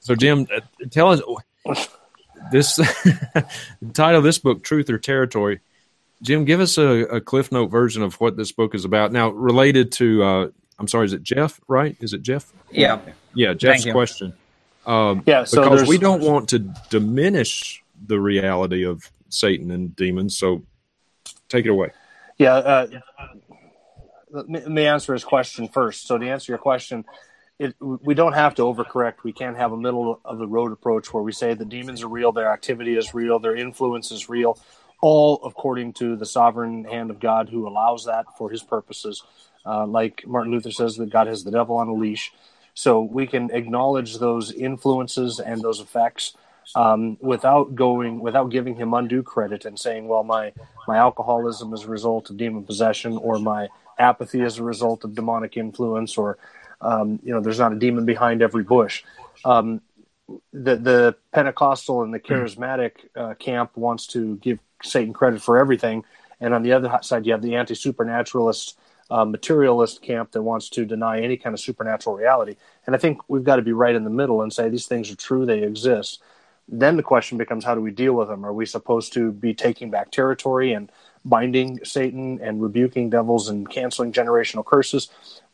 so Jim, uh, tell us this the title of this book, "Truth or Territory." Jim, give us a, a, cliff note version of what this book is about. Now, related to, uh, I'm sorry, is it Jeff? Right? Is it Jeff? Yeah. Yeah, Jeff's question. Um, yeah, so because we don't want to diminish the reality of Satan and demons. So take it away. Yeah, uh, let, me, let me answer his question first. So to answer your question, it, we don't have to overcorrect. We can't have a middle of the road approach where we say the demons are real, their activity is real, their influence is real, all according to the sovereign hand of God who allows that for his purposes. Uh, like Martin Luther says, that God has the devil on a leash. So we can acknowledge those influences and those effects um, without going, without giving him undue credit and saying, well, my, my alcoholism is a result of demon possession or my apathy is a result of demonic influence or um, you know, there's not a demon behind every bush. Um, the the Pentecostal and the charismatic uh, camp wants to give Satan credit for everything, and on the other side, you have the anti supernaturalist, uh, materialist camp that wants to deny any kind of supernatural reality. And I think we've got to be right in the middle and say these things are true, they exist. Then the question becomes, how do we deal with them? Are we supposed to be taking back territory and binding Satan and rebuking devils and canceling generational curses,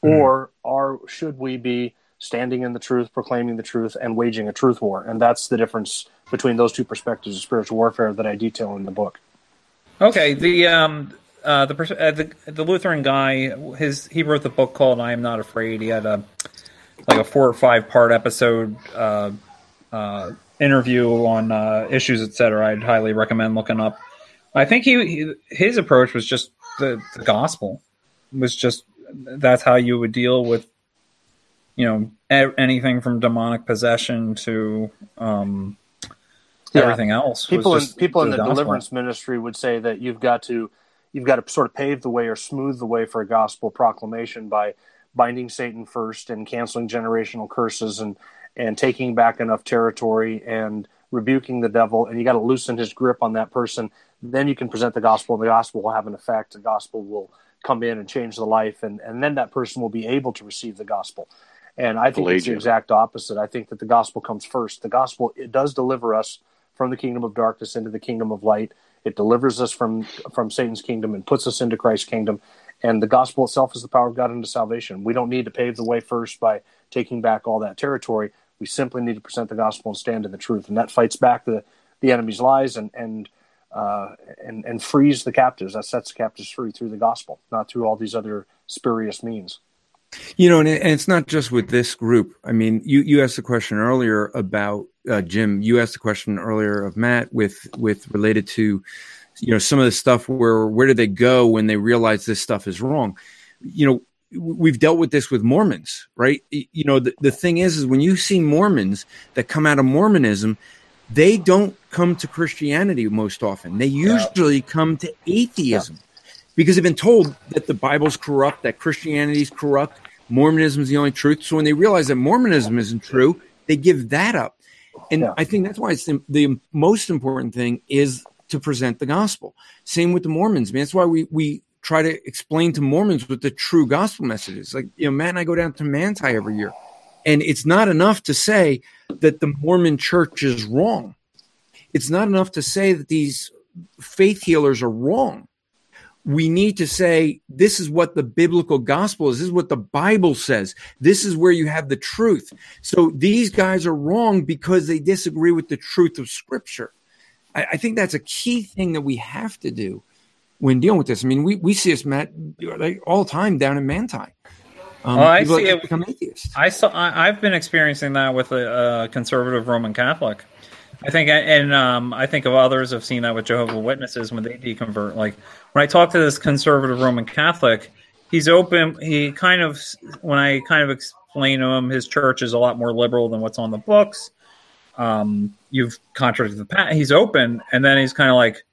mm. or are should we be standing in the truth, proclaiming the truth, and waging a truth war? And that's the difference between those two perspectives of spiritual warfare that I detail in the book. Okay, the um, uh, the, uh, the the Lutheran guy, his he wrote the book called "I Am Not Afraid." He had a like a four or five part episode uh, uh, interview on uh, issues, etc. I'd highly recommend looking up. I think he, he his approach was just the, the gospel was just that's how you would deal with you know anything from demonic possession to um, yeah. everything else. People in people in the gospel. deliverance ministry would say that you've got to you've got to sort of pave the way or smooth the way for a gospel proclamation by binding Satan first and canceling generational curses and and taking back enough territory and rebuking the devil. And you got to loosen his grip on that person. Then you can present the gospel and the gospel will have an effect. The gospel will come in and change the life. And, and then that person will be able to receive the gospel. And i think it's the exact opposite. I think that the gospel comes first. The gospel it does deliver us from the kingdom of darkness into the kingdom of light it delivers us from from satan's kingdom and puts us into christ's kingdom and the gospel itself is the power of god into salvation we don't need to pave the way first by taking back all that territory we simply need to present the gospel and stand in the truth and that fights back the the enemy's lies and and uh, and, and frees the captives. That sets the captives free through the gospel, not through all these other spurious means. You know, and, it's not just with this group. I mean, you, you asked a question earlier about uh, Jim. You asked a question earlier of Matt with with related to, you know, some of the stuff where where do they go when they realize this stuff is wrong? You know, we've dealt with this with Mormons, right? You know, the, the thing is, is when you see Mormons that come out of Mormonism, they don't come to Christianity most often. They usually come to atheism because they've been told that the Bible's corrupt, that Christianity is corrupt, Mormonism is the only truth. So when they realize that Mormonism isn't true, they give that up. And yeah. I think that's why it's the, the, most important thing is to present the gospel. Same with the Mormons. I mean, that's why we we try to explain to Mormons what the true gospel message is. Like, you know, Matt and I go down to Manti every year. And it's not enough to say that the Mormon church is wrong. It's not enough to say that these faith healers are wrong. We need to say, this is what the biblical gospel is. This is what the Bible says. This is where you have the truth. So these guys are wrong because they disagree with the truth of Scripture. I, I think that's a key thing that we have to do when dealing with this. I mean, we, we see this, Matt, like all the time down in Manti. Um, well, I see it. Become atheists. I saw. I, have been experiencing that with a, a, conservative Roman Catholic. I think, and um, I think of others have seen that with Jehovah Witnesses when they deconvert. Like when I talk to this conservative Roman Catholic, he's open. He kind of, when I kind of explain to him, his church is a lot more liberal than what's on the books. Um, you've contradicted the past. He's open, and then he's kind of like,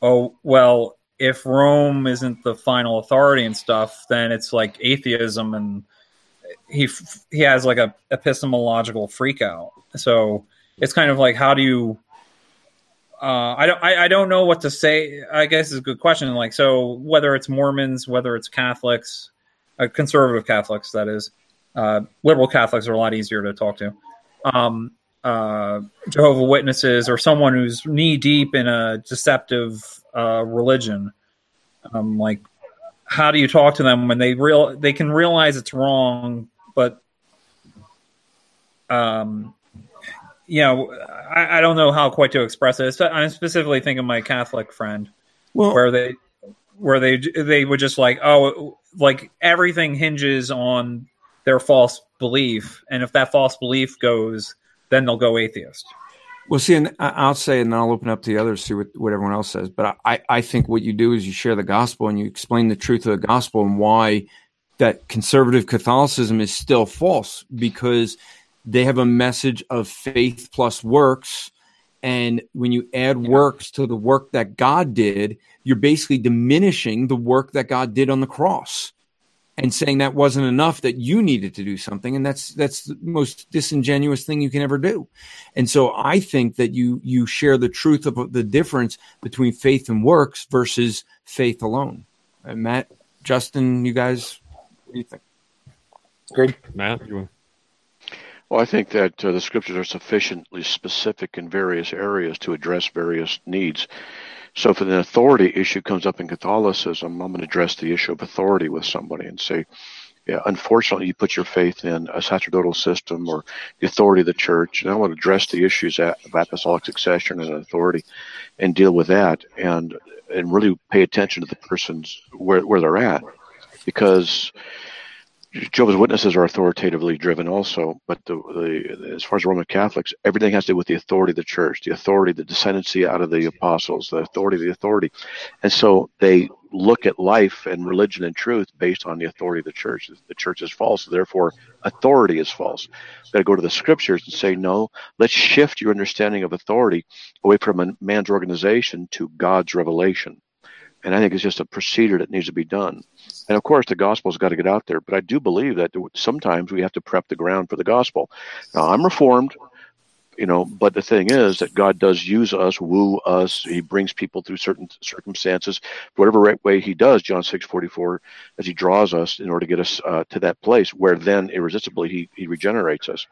"Oh, well, if Rome isn't the final authority and stuff, then it's like atheism, and he he has like a epistemological freakout. So it's kind of like how do you? Uh, I don't I, I don't know what to say. I guess is a good question. Like so, whether it's Mormons, whether it's Catholics, uh, conservative Catholics, that is, uh, liberal Catholics are a lot easier to talk to. Um, uh, Jehovah Witnesses or someone who's knee deep in a deceptive uh, religion. Um, like, how do you talk to them when they real they can realize it's wrong, but um, you know, I, I don't know how quite to express it. I'm specifically thinking my Catholic friend, well, where they where they they would just like oh like everything hinges on their false belief, and if that false belief goes, then they'll go atheist. Well, see, and I'll say, and then I'll open up to the others, see what, what everyone else says. But I, I think what you do is you share the gospel and you explain the truth of the gospel and why that conservative Catholicism is still false because they have a message of faith plus works. And when you add works to the work that God did, you're basically diminishing the work that God did on the cross and saying that wasn't enough that you needed to do something and that's that's the most disingenuous thing you can ever do and so i think that you you share the truth of the difference between faith and works versus faith alone and matt justin you guys what do you think Agreed. Matt, you want? Well, I think that uh, the scriptures are sufficiently specific in various areas to address various needs. So, if an authority issue comes up in Catholicism, I'm going to address the issue of authority with somebody and say, yeah, unfortunately, you put your faith in a sacerdotal system or the authority of the church, and I want to address the issues of apostolic succession and authority, and deal with that, and and really pay attention to the person's where where they're at, because Jehovah's Witnesses are authoritatively driven also, but the, the as far as Roman Catholics, everything has to do with the authority of the church, the authority, the descendancy out of the apostles, the authority of the authority. And so they look at life and religion and truth based on the authority of the church. The church is false, therefore authority is false. Got to go to the scriptures and say, no, let's shift your understanding of authority away from a man's organization to God's revelation. And I think it's just a procedure that needs to be done. And of course, the gospel's got to get out there. But I do believe that sometimes we have to prep the ground for the gospel. Now, I'm reformed, you know, but the thing is that God does use us, woo us. He brings people through certain circumstances, whatever right way He does. John six forty four, as He draws us in order to get us uh, to that place where then irresistibly He He regenerates us.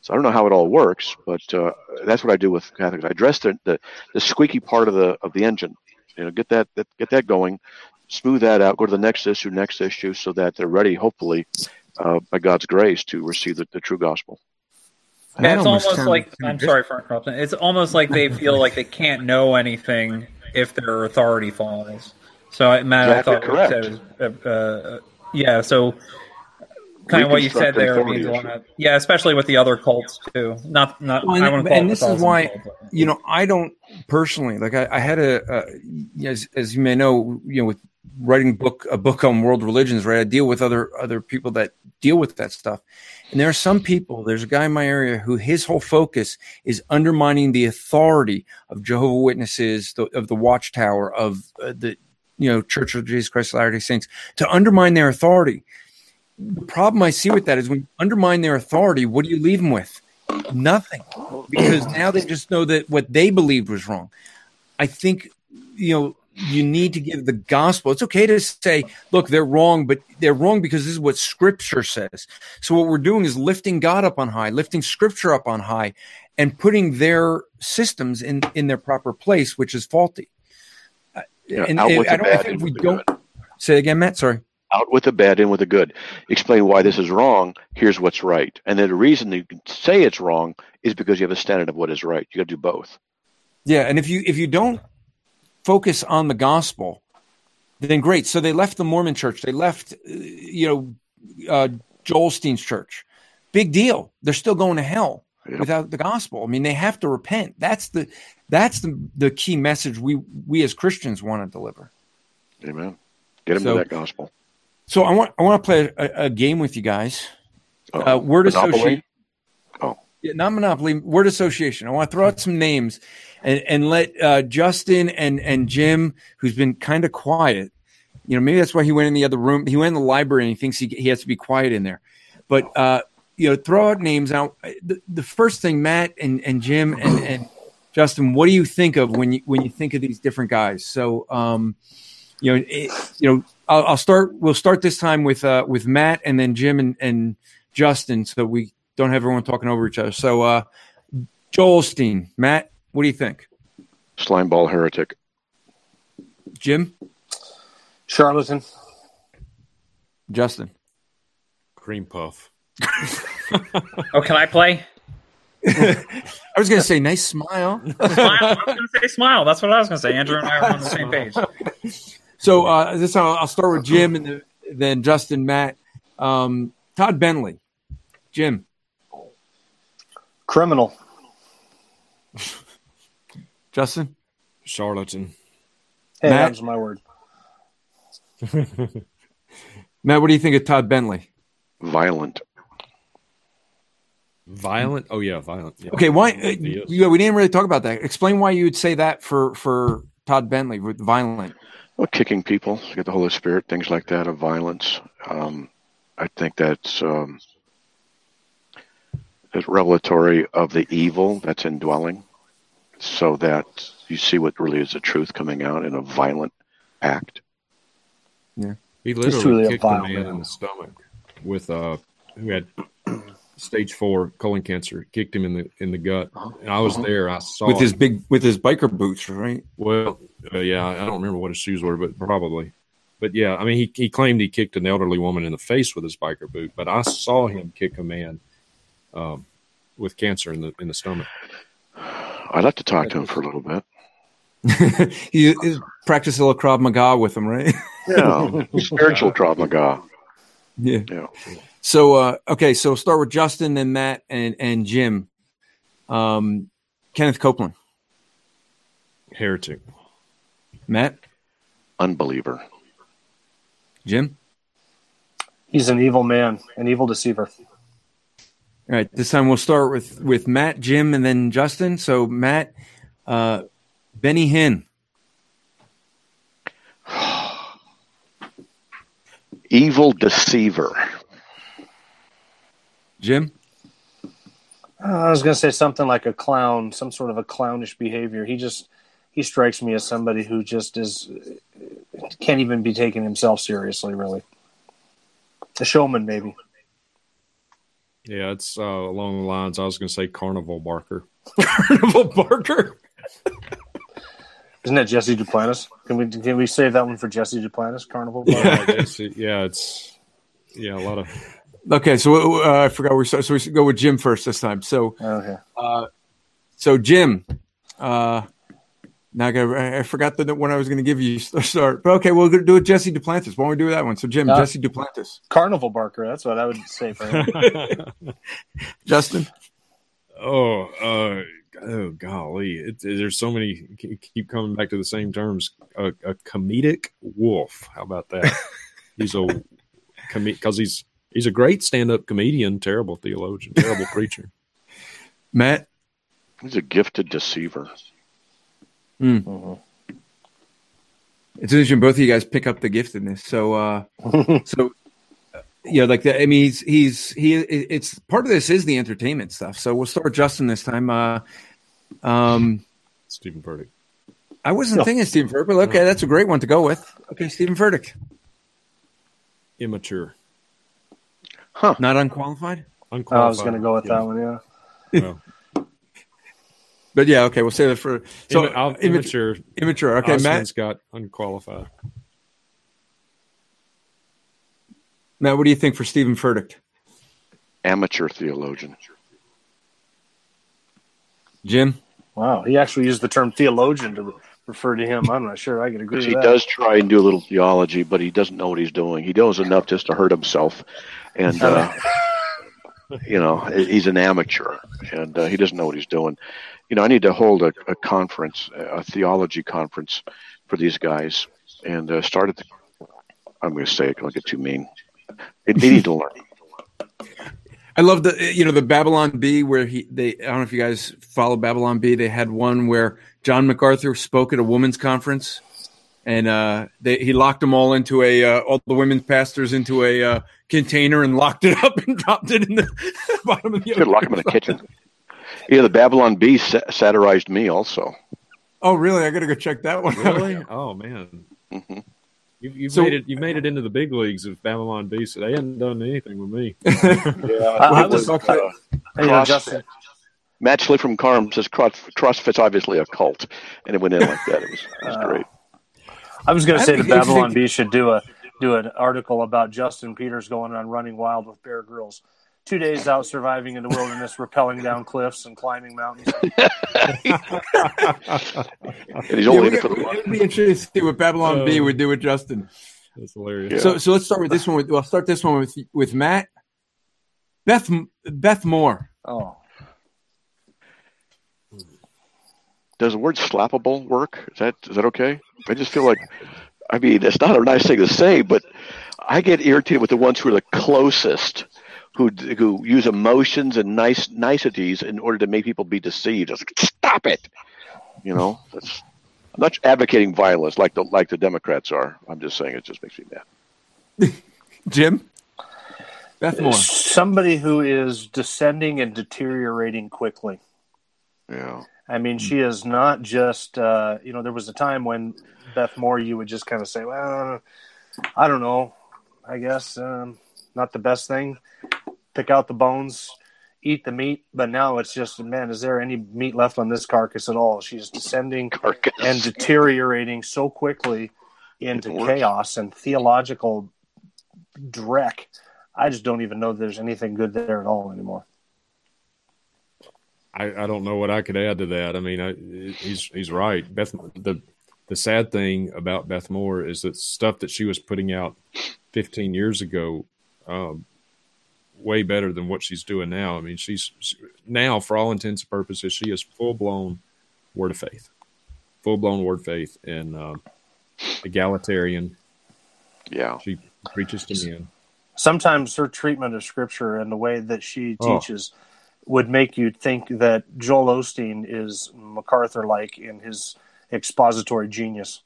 So I don't know how it all works, but uh, that's what I do with Catholics. I address the, the the squeaky part of the of the engine you know get that, that get that going smooth that out go to the next issue next issue so that they're ready hopefully uh, by god's grace to receive the, the true gospel. Yeah, it's almost, almost like i'm sorry for interrupting. It's almost like they feel like they can't know anything if their authority falls. So matt exactly i thought correct. Said, uh, uh, yeah so kind of what you said there means a lot. Yeah, especially with the other cults too. Not not. Well, and, I wouldn't and this is why cult, you know I don't personally like. I, I had a, a as as you may know, you know, with writing book a book on world religions, right? I deal with other other people that deal with that stuff. And there are some people, there's a guy in my area who his whole focus is undermining the authority of Jehovah Witnesses, the, of the Watchtower, of uh, the you know Church of Jesus Christ of Latter-day Saints, to undermine their authority the problem I see with that is when you undermine their authority, what do you leave them with? Nothing, because now they just know that what they believed was wrong. I think you know you need to give the gospel. It's okay to say, look, they're wrong, but they're wrong because this is what Scripture says. So what we're doing is lifting God up on high, lifting Scripture up on high, and putting their systems in in their proper place, which is faulty. Uh, yeah, and I don't bad, think in we don't say again, Matt. Sorry. Out with the bad, in with the good. Explain why this is wrong. Here's what's right. And then the reason you can say it's wrong is because you have a standard of what is right. You got to do both. Yeah, and if you if you don't focus on the gospel, then great. So they left the Mormon church. They left, you know, uh, Joel Osteen's church. Big deal. They're still going to hell without the gospel. I mean, they have to repent. That's the that's the the key message we we as Christians want to deliver. Amen. Get them So- to that gospel. So I want I want to play a, a game with you guys. Oh, Uh, word association. Oh. Yeah, not monopoly. Word association. I want to throw out some names and and let uh, Justin and and Jim, who's been kind of quiet. You know, maybe that's why he went in the other room. He went in the library and he thinks he he has to be quiet in there. But uh, you know, throw out names. Now, the, the first thing, Matt and and Jim and and Justin, what do you think of when you when you think of these different guys? So, um, you know, it, you know, I'll, I'll start. We'll start this time with uh, with Matt and then Jim and, and Justin, so we don't have everyone talking over each other. So, uh, Joel Osteen, Matt, what do you think? Slimeball heretic. Jim, Charlatan. Justin. Cream puff. Oh, can I play? I was going to say nice smile. Smile. I was going to say smile. That's what I was going to say. Andrew and I are on the same page. So uh, this I'll, I'll start with Jim and the, then Justin, Matt. Um, Todd Bentley, Jim, Criminal. Justin, Charlatan. Hey, Matt? that was my word. Matt. What do you think of Todd Bentley? Violent. Violent. Oh yeah, violent. Yeah. Okay, why? Uh, yeah, we didn't really talk about that. Explain why you would say that for for Todd Bentley with violent. Well, kicking people, get the Holy Spirit, things like that of violence. Um, I think that's um, that's revelatory of the evil that's indwelling, so that you see what really is the truth coming out in a violent act. Yeah, he literally a kicked a vile man man. in the stomach with a who had stage four colon cancer. Kicked him in the in the gut, and I was there. I saw with it. his big with his biker boots, right? Well, uh, yeah, I don't remember what his shoes were, but probably. But yeah, I mean, he, he claimed he kicked an elderly woman in the face with his biker boot, but I saw him kick a man um, with cancer in the in the stomach. I'd like to talk to him for a little bit. he, he practiced a little Krav Maga with him, right? Yeah, spiritual Krav Maga. yeah. Yeah. So uh, okay, so start with Justin and Matt and and Jim. Um, Kenneth Copeland, Heretic. Matt, Unbeliever. Jim. He's an evil man, an evil deceiver. All right, this time we'll start with with Matt, Jim, and then Justin. So Matt, uh, Benny Hinn, Evil deceiver. Jim, Uh, I was going to say something like a clown, some sort of a clownish behavior. He just he strikes me as somebody who just is can't even be taking himself seriously, really. A showman, maybe. Yeah, it's uh, along the lines I was going to say Carnival Barker. Carnival Barker. Isn't that Jesse Duplantis? Can we can we save that one for Jesse Duplantis? Carnival. It's- yeah, it's yeah a lot of Okay, so uh, I forgot We're So we should go with Jim first this time. So Okay. so Jim, uh, now I, got, I forgot the one I was going to give you a start. But okay, we'll do it. Jesse Duplantis. Why don't we do that one? So Jim, Uh, Jesse Duplantis, Carnival Barker. That's what I would say for him. Justin. oh uh, oh golly, it, there's so many keep- keep coming back to the same terms. A, a comedic wolf. How about that? he's a because he's he's a great stand-up comedian, terrible theologian, terrible preacher. Matt. He's a gifted deceiver. Mhm. It's interesting. Both of you guys pick up the giftedness. So, uh, so uh, yeah, like the, I mean, he's he's he. It's part of this is the entertainment stuff. So we'll start Justin this time. Uh, um, Stephen Furtick. I wasn't No. thinking Stephen Furtick, but okay, that's a great one to go with. Okay, Stephen Furtick, Immature. Not unqualified, Unqualified. I was going to go with Yeah. that one. Yeah. Well, but yeah, okay, we'll save it for so imma- I'll- immature. immature. Immature. Okay, Osman's Matt. got unqualified. Matt, what do you think for Stephen Furtick? Amateur theologian. Jim. Wow. He actually used the term theologian to refer to him. I'm not sure I could agree Because with he that. does try and do a little theology, but he doesn't know what he's doing. He knows enough just to hurt himself, and uh, you know he's an amateur, and uh, he doesn't know what he's doing. You know, I need to hold a, a conference, a theology conference, for these guys, and uh, start at the. I'm going to say it. Don't get too mean. They, they need to learn. I love the you know the Babylon Bee where he they I don't know if you guys follow Babylon Bee. They had one where John MacArthur spoke at a women's conference, and uh, they he locked them all into a uh, all the women's pastors into a uh, container and locked it up and dropped it in the bottom of the. Should lock him in the kitchen. Yeah, the Babylon Bee sa- satirized me also. Oh really? I got to go check that one. out. Really? oh man. hmm You, you've So- made it. You made it into the big leagues of Babylon Beast. They hadn't done anything with me. Yeah, I- I was- was, uh, You know, CrossFit. Justin, Matt Slick from Carm says Cross, CrossFit's obviously a cult, and it went in like that. It was, it was Uh, great. I was going to say the Babylon interesting- Bee should do a do an article about Justin Peters going on Running Wild with Bear Grylls. Two days out surviving in the wilderness, rappelling down cliffs and climbing mountains. And he's Yeah, only we in for the it'd be interesting to see what Babylon Bee Oh. would do with Justin. That's hilarious. Yeah. So so let's start with this one. With, we'll start this one with with Matt, Beth Beth Moore. Oh, Does the word slappable work? Is that is that okay? I just feel like, I mean, it's not a nice thing to say, but I get irritated with the ones who are the closest, who who use emotions and nice niceties in order to make people be deceived. It's like, stop it. You know, that's, I'm not advocating violence like the like the Democrats are. I'm just saying it just makes me mad. Jim. Beth Moore. somebody who is descending and deteriorating quickly. Yeah. I mean, she is not just, uh, you know, there was a time when Beth Moore, you would just kind of say, well, I don't know. I guess um, not the best thing. Pick out the bones, eat the meat. But now it's just, man, is there any meat left on this carcass at all? She's descending Carcass. and deteriorating so quickly into chaos and theological dreck. I just don't even know there's anything good there at all anymore. I, I don't know what I could add to that. I mean, I, he's he's right. Beth, the the sad thing about Beth Moore is that stuff that she was putting out 15 years ago, um, way better than what she's doing now. I mean, she's she, now, for all intents and purposes, she is full blown word of faith, full blown word of faith, and um, egalitarian. Yeah. She preaches to men. sometimes her treatment of scripture and the way that she Oh. Teaches would make you think that Joel Osteen is MacArthur like in his expository genius.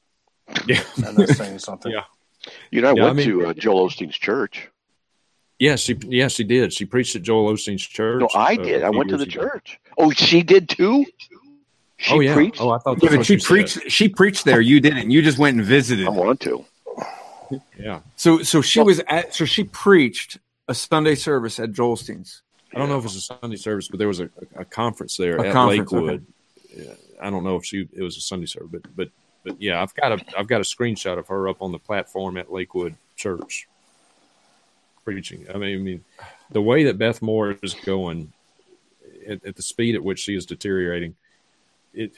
Yeah. And that's saying something. Yeah. You know, I Yeah, I went mean- to uh, Joel Osteen's church. Yeah, she yeah she did. She preached at Joel Osteen's church. No, I uh, did. a I few went to the ago. church. Oh, she did too. She oh yeah. preached. Oh, I thought Yeah, that's but what she said. preached. She preached there. You didn't. You just went and visited. I want to. Yeah. So, so she was at. So she preached a Sunday service at Joel Osteen's. I don't know if it was a Sunday service, but there was a, a conference there A at conference, Lakewood. Yeah, I don't know if she it was a Sunday service, but but but yeah, I've got a I've got a screenshot of her up on the platform at Lakewood Church preaching. I mean, I mean, the way that Beth Moore is going at, at the speed at which she is deteriorating, it.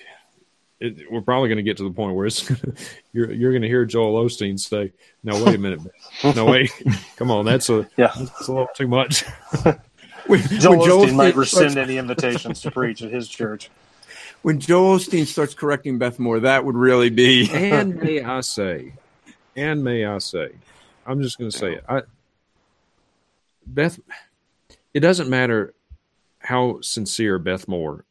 It, we're probably going to get to the point where it's you're you're going to hear Joel Osteen say, "No, wait a minute, Beth. no wait, come on, that's a Yeah. that's a little too much." When, Joel when Joel Osteen might rescind starts, any invitations to preach at his church. when Joel Osteen starts correcting Beth Moore, that would really be. and may I say, and may I say, I'm just going to say it. I, Beth, it doesn't matter how sincere Beth Moore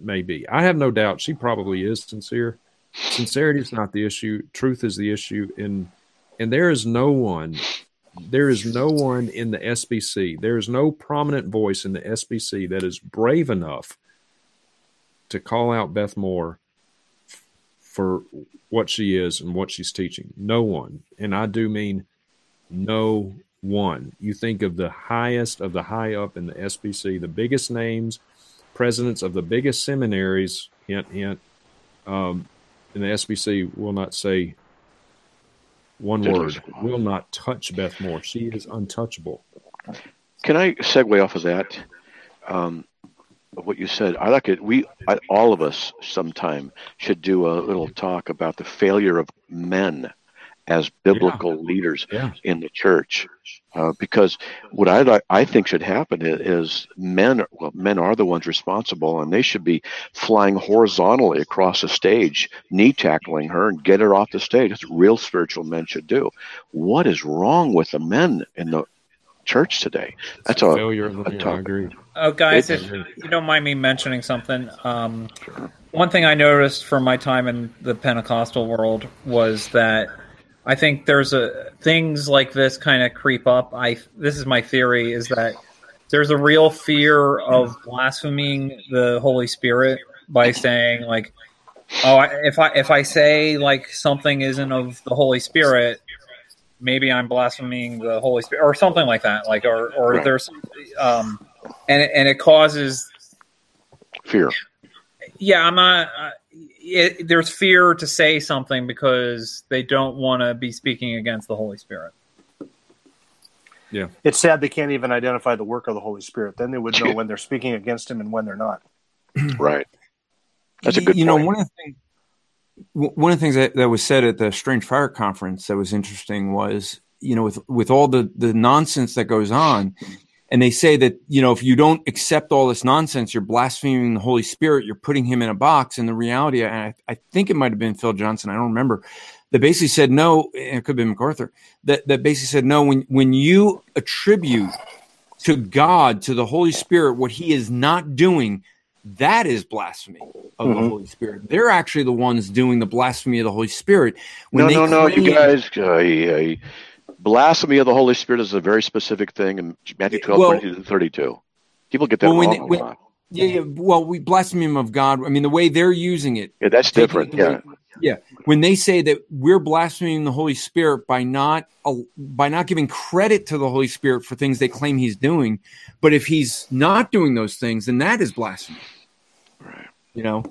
may be. I have no doubt she probably is sincere. Sincerity is not the issue. Truth is the issue. And and there is no one, there is no one in the SBC. There is no prominent voice in the SBC that is brave enough to call out Beth Moore for what she is and what she's teaching. No one. And I do mean no one. You think of the highest of the high up in the SBC, the biggest names, presidents of the biggest seminaries, hint, hint, um, in the SBC will not say one word, will not touch Beth Moore. She is untouchable. Can I segue off of that? Um, of what you said, I like it. We, I, all of us, sometime should do a little talk about the failure of men as biblical leaders Yeah. in the church, uh, because what I I think should happen is, is men. Well, men are the ones responsible, and they should be flying horizontally across the stage, knee tackling her, and get her off the stage. That's what real spiritual men should do. What is wrong with the men in the church today? That's a failure of the a leader. I topic. agree. Oh, guys, It- if you don't mind me mentioning something, um, one thing I noticed from my time in the Pentecostal world was that I think there's a things like this kind of creep up. I this is my theory is that there's a real fear of blaspheming the Holy Spirit by saying like, oh, I, if I if I say like something isn't of the Holy Spirit, maybe I'm blaspheming the Holy Spirit or something like that. Like or or there's um and it, and it causes fear. yeah i'm not uh, it, there's fear to say something because they don't want to be speaking against the holy spirit Yeah. It's sad they can't even identify the work of the Holy Spirit. Then they would know when they're speaking against him and when they're not. Right. That's a good you point. know one of the things one of the things that, that was said at the strange fire conference that was interesting was you know with with all the the nonsense that goes on and they say that you know if you don't accept all this nonsense, you're blaspheming the Holy Spirit. You're putting him in a box. And the reality, and I, I think it might have been Phil Johnson. I don't remember. That basically said no. It could been MacArthur. That that basically said no. When when you attribute to God, to the Holy Spirit, what He is not doing, that is blasphemy of Mm-hmm. the Holy Spirit. They're actually the ones doing the blasphemy of the Holy Spirit. No, they no, no, you guys. Uh, blasphemy of the Holy Spirit is a very specific thing in Matthew 12, Well- 22 to 32. People get that Well, wrong when- lot. Yeah, yeah. Well, we blaspheme of God. I mean, the way they're using it. Yeah, that's different. it Yeah. way- yeah. When they say that we're blaspheming the Holy Spirit by not uh, by not giving credit to the Holy Spirit for things they claim He's doing, but if He's not doing those things, then that is blasphemy. Right. You know.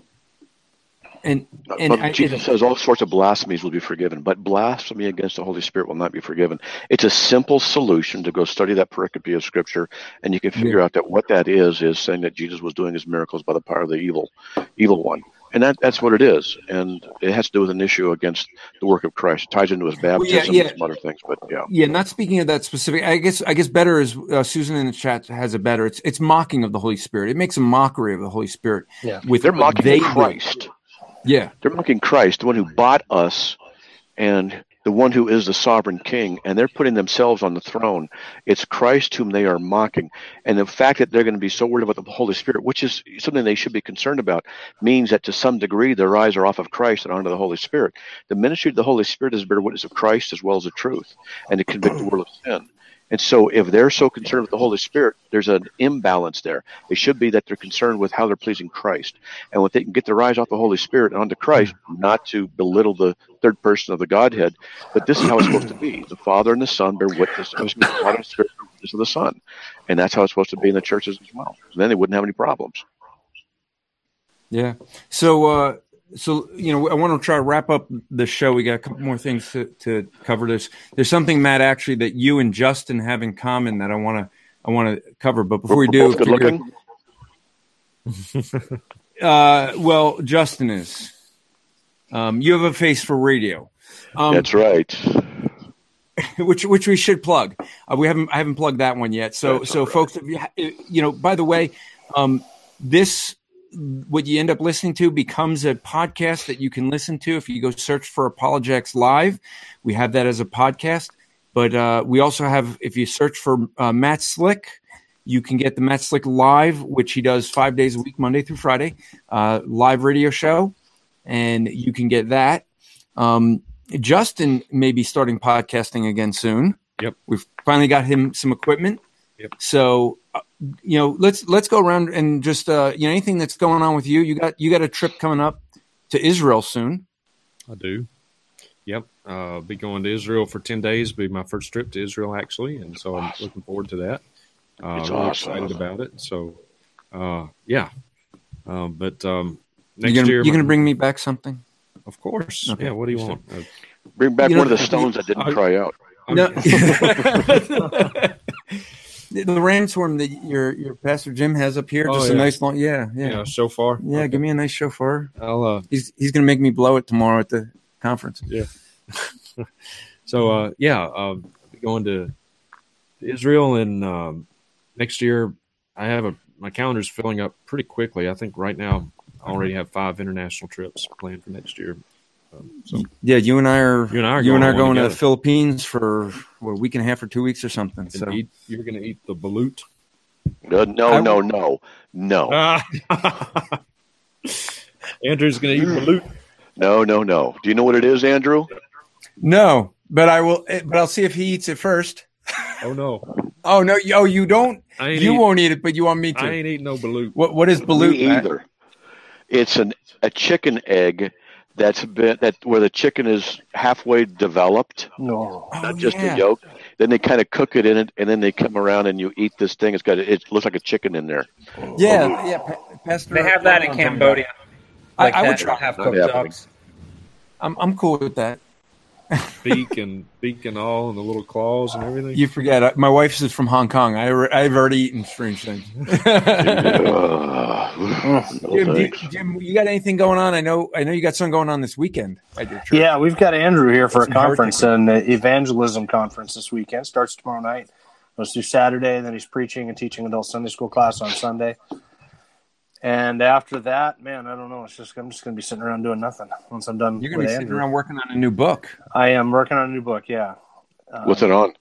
And and But I, Jesus says all sorts of blasphemies will be forgiven, but blasphemy against the Holy Spirit will not be forgiven. It's a simple solution to go study that pericope of Scripture, and you can figure out that what that is is saying that Jesus was doing his miracles by the power of the evil, evil one, and that that's what it is. And it has to do with an issue against the work of Christ. It ties into his baptism yeah. and some other things, but yeah. Yeah, not speaking of that specific. I guess I guess better is uh, Susan in the chat has it better. It's it's mocking of the Holy Spirit. It makes a mockery of the Holy Spirit. Yeah. with They're mocking they do. Christ. Yeah, They're mocking Christ, the one who bought us, and the one who is the sovereign king, and they're putting themselves on the throne. It's Christ whom they are mocking. And the fact that they're going to be so worried about the Holy Spirit, which is something they should be concerned about, means that to some degree their eyes are off of Christ and onto the Holy Spirit. The ministry of the Holy Spirit is to bear witness of Christ as well as the truth, and to convict the world of sin. And so, if they're so concerned with the Holy Spirit, there's an imbalance there. It should be that they're concerned with how they're pleasing Christ. And when they can get their eyes off the Holy Spirit and onto Christ, not to belittle the third person of the Godhead, but this is how it's supposed to be. The Father and the Son bear witness, the Father and the Spirit bear witness of the Son. And that's how it's supposed to be in the churches as well. So then they wouldn't have any problems. yeah. So uh, so you know, I want to try to wrap up the show. We got a couple more things to, to cover. This there's something, Matt, actually that you and Justin have in common that I want to I want to cover. But before we do, good looking. uh, well, Justin is. Um, you have a face for radio. Um, That's right. which which we should plug. Uh, we haven't I haven't plugged that one yet. So That's so right. folks, you you know, by the way, um, this what you end up listening to becomes a podcast that you can listen to if you go search for Apologetics Live. We have that as a podcast, but uh, we also have if you search for uh, Matt Slick. You can get the Matt Slick live, which he does five days a week, Monday through Friday, uh, live radio show, and you can get that. Um, Justin may be starting podcasting again soon. Yep. We've finally got him some equipment. Yep. So, uh, you know, let's let's go around and just uh, you know anything that's going on with you. You got you got a trip coming up to Israel soon. I do. Yep. Uh, be going to Israel for 10 days. Be my first trip to Israel, actually. And so I'm looking forward to that. Uh, It's really awesome. excited about it. So, uh, yeah. Um, but um, You next gonna, year, you gonna bring me back something? Of course. Okay. Yeah. What do you want? Uh, Bring back You know, one of the stones that didn't I- cry out. No. the the rainstorm that your your pastor Jim has up here, Oh, just a nice long, yeah, yeah. yeah, So far. yeah. Okay. Give me a nice chauffeur. I'll. Uh, He's he's gonna make me blow it tomorrow at the conference. Yeah. so uh, yeah, um, going to Israel and um, next year. I have a my calendar's filling up pretty quickly. I think right now I already have five international trips planned for next year. Um, so Yeah, you and I are You and I are you and I are going going to the. Philippines for what, a week and a half or two weeks or something. So eat, you're going to eat the balut. No, no, I- no, no, no, Ah. Andrew's going to eat balut. no, no, no. Do you know what it is, Andrew? no, but I will. eh, But I'll see if he eats it first. Oh no, Oh no! Oh, you don't. You eat, won't eat it, but you want me to. I ain't eating no balut. What What is balut? Me either. It's an a chicken egg that's been that where the chicken is halfway developed, No. Oh, not just yeah. the yolk. Then they kind of cook it in it, and then they come around and you eat this thing. It's got it looks like a chicken in there. Yeah, oh. yeah. Pa- Pastor, They have that in Cambodia. I- Like I would try. half Not cooked happening. ducks. I'm I'm cool with that. Beak and beak and all, and the little claws and everything. You forget. My wife's is from Hong Kong. I alre- I've already eaten strange things. Ugh. No uh, Jim, you. Jim, you got anything going on? I know. I know you got something going on this weekend at your church. Yeah, we've got Andrew here for a conference, hurricane. an evangelism conference this weekend. Starts tomorrow night. Goes through Saturday, and then he's preaching and teaching adult Sunday school class on Sunday. And after that, man, I don't know. It's just I'm just going to be sitting around doing nothing once I'm done. You're going to be sitting Andrew. around working on a new book. I am working on a new book. Yeah. Um, What's it on?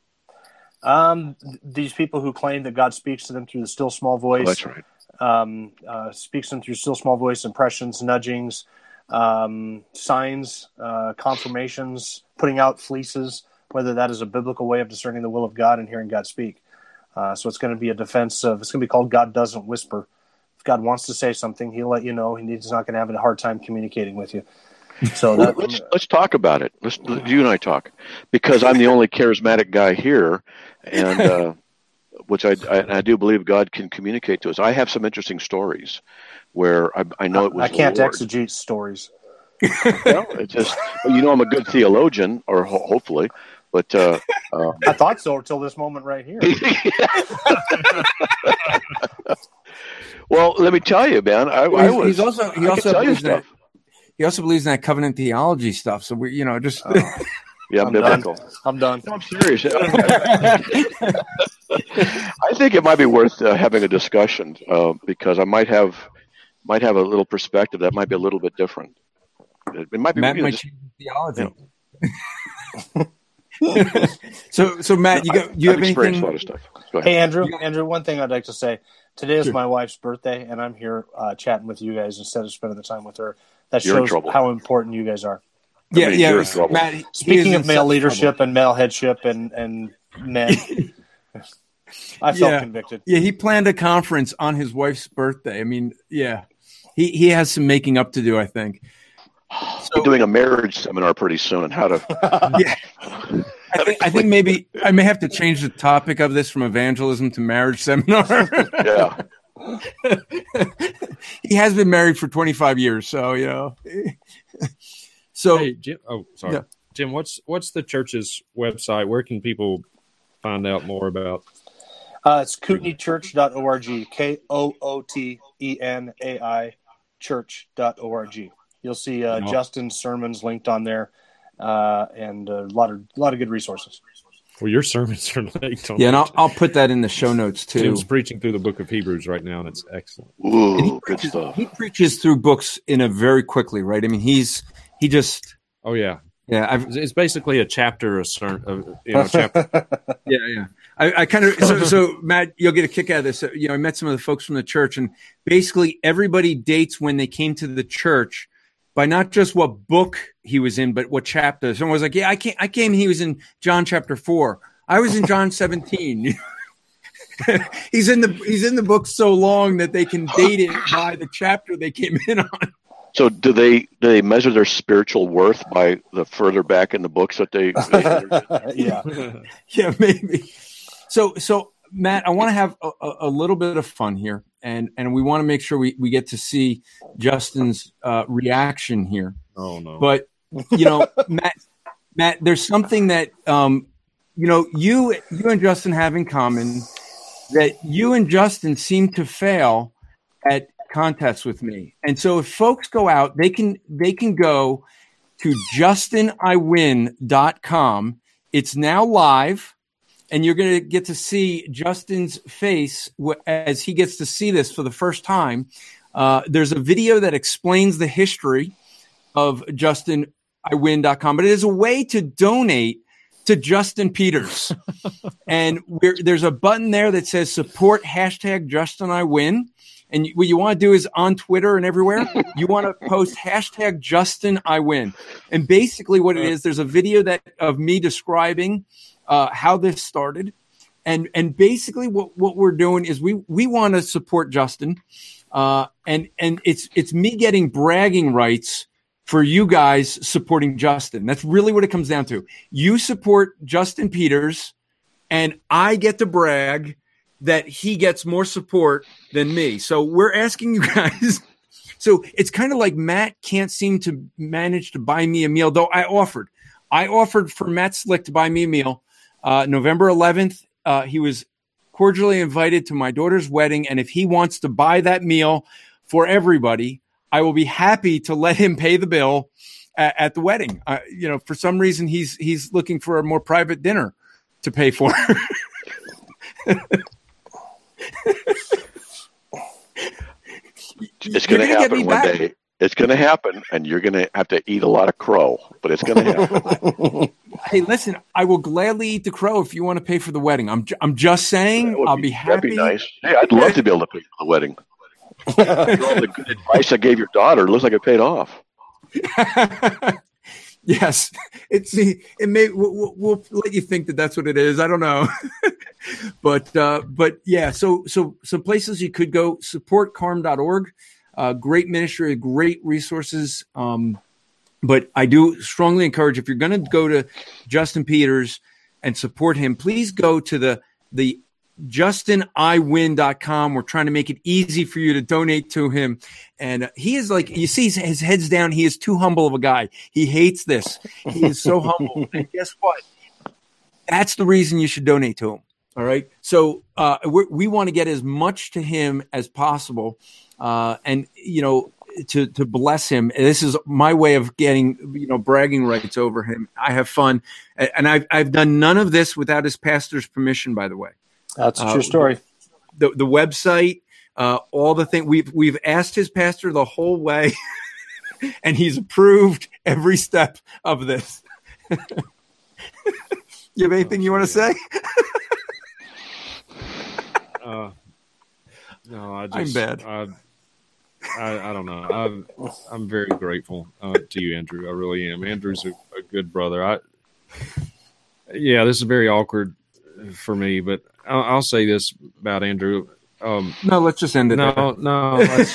Um, these people who claim that God speaks to them through the still small Oh, voice, that's right. um, uh, speaks them through still small voice, impressions, nudgings, um, signs, uh, confirmations, putting out fleeces, whether that is a biblical way of discerning the will of God and hearing God speak. Uh, so it's going to be a defense of, it's going to be called God Doesn't Whisper. God wants to say something, he'll let you know. He's not going to have a hard time communicating with you. So that, let's let's talk about it. Let's you and I talk because I'm the only charismatic guy here, and uh, which I, I I do believe God can communicate to us. I have some interesting stories where I, I know it was I can't Lord. exegete stories. Well, it just you know I'm a good theologian, or ho- hopefully, but uh, um, I thought so until this moment right here. well, let me tell you, man. I, I was. he's also he I also can tell you believes that he also believes in that covenant theology stuff. So we, you know, just Yeah, I'm I'm done. I'm done. No, I'm serious. I think it might be worth uh, having a discussion uh, because I might have might have a little perspective that might be a little bit different. It, it might be. Matt you know, might just- change his theology. so, so Matt, you got you I've have experienced anything? a lot of stuff. Go. Hey, Andrew. Andrew, one thing I'd like to say. Today is Sure. my wife's birthday, and I'm here uh, chatting with you guys instead of spending the time with her. That You're shows how important you guys are. Yeah, I mean, yeah, you're in. Matt. he- he is Speaking of male leadership trouble. and male headship and, and men, I felt Yeah. convicted. Yeah, he planned a conference on his wife's birthday. I mean, yeah, he he has some making up to do. I think. We're doing a marriage seminar pretty soon on how to. Yeah. I think, I think maybe I may have to change the topic of this from evangelism to marriage seminar. Yeah, he has been married for 25 years, so you know. So Hey, Jim. Oh, sorry, Yeah. Jim. What's what's the church's website? Where can people find out more about? Uh, it's kootenaichurch.org. K O O T E N A I church.org. You'll see uh, Wow. Justin's sermons linked on there uh, and a lot of a lot of good resources. Well, your sermons are linked on. yeah, and I'll, I'll put that in the show notes too. Jim's preaching through the book of Hebrews right now, and it's excellent. And he ooh, good preaches, stuff. he preaches through books in a very quickly, right? I mean, he's he just Oh yeah, yeah, I've it's, it's basically a chapter, a ser- uh, you know, chapter. yeah, yeah. I, I kind of so so Matt, you'll get a kick out of this. You know, I met some of the folks from the church, and basically everybody dates when they came to the church by not just what book he was in, but what chapter. Someone was like, "Yeah, I came. I came. He was in John chapter four. I was in John 17. he's in the he's in the book so long that they can date it by the chapter they came in on. So, do they do they measure their spiritual worth by the further back in the books that they? they yeah. yeah, maybe. So, so Matt, I want to have a, a- a little bit of fun here, and and we want to make sure we, we get to see Justin's uh, reaction here. Oh no! But you know, Matt, Matt, there's something that um, you know you you and Justin have in common that you and Justin seem to fail at contests with me, and so if folks go out, they can they can go to justiniwin.com. It's now live, and you're going to get to see Justin's face as he gets to see this for the first time. Uh, there's a video that explains the history of justiniwin.com, but it is a way to donate to Justin Peters. and we're, there's a button there that says support hashtag Justin I win. And what you want to do is on Twitter and everywhere, you want to post hashtag Justin I win. And basically, what it is, there's a video that of me describing uh, how this started. And, and basically, what, what we're doing is we, we want to support Justin. Uh, and and it's it's me getting bragging rights for you guys supporting Justin. That's really what it comes down to. You support Justin Peters, and I get to brag that he gets more support than me. So we're asking you guys. So it's kind of like Matt can't seem to manage to buy me a meal, though I offered. I offered for Matt Slick to buy me a meal. Uh, November 11th, uh, he was cordially invited to my daughter's wedding. And if he wants to buy that meal for everybody, I will be happy to let him pay the bill at, at the wedding. Uh, you know, for some reason, he's he's looking for a more private dinner to pay for. It's going to You're get me happen one back. day. It's going to happen, and you're going to have to eat a lot of crow, but it's going to happen. Hey, listen, I will gladly eat the crow if you want to pay for the wedding. I'm, ju- I'm just saying, That would I'll be happy. That'd be nice. Hey, I'd love to be able to pay for the wedding. All the good advice I gave your daughter, it looks like it paid off. yes, it's it may we'll, we'll- we'll let you think that that's what it is. I don't know, but uh, but yeah. So so some places you could go support carm.org. Uh, great ministry, great resources. Um, but I do strongly encourage if you're going to go to Justin Peters and support him, please go to the the justiniwin.com. We're trying to make it easy for you to donate to him. And uh, he is like, you see his, his head's down. He is too humble of a guy. He hates this. He is so humble. And guess what? That's the reason you should donate to him. All right. So uh, we we want to get as much to him as possible. Uh, and, you know, to, to bless him. This is my way of getting, you know, bragging rights over him. I have fun. And I've, I've done none of this without his pastor's permission, by the way That's a Uh, true story. the the website, uh, all the thing we've we've asked his pastor the whole way, and he's approved every step of this. you have anything you want to say? Uh, no, I I'm just, bad. I, I, don't know. I'm, I'm very grateful uh, to you, Andrew. I really am. Andrew's a, a good brother. I, yeah, this is very awkward for me, but I'll, I'll say this about Andrew. Um, No, let's just end it. there. no, no. that's-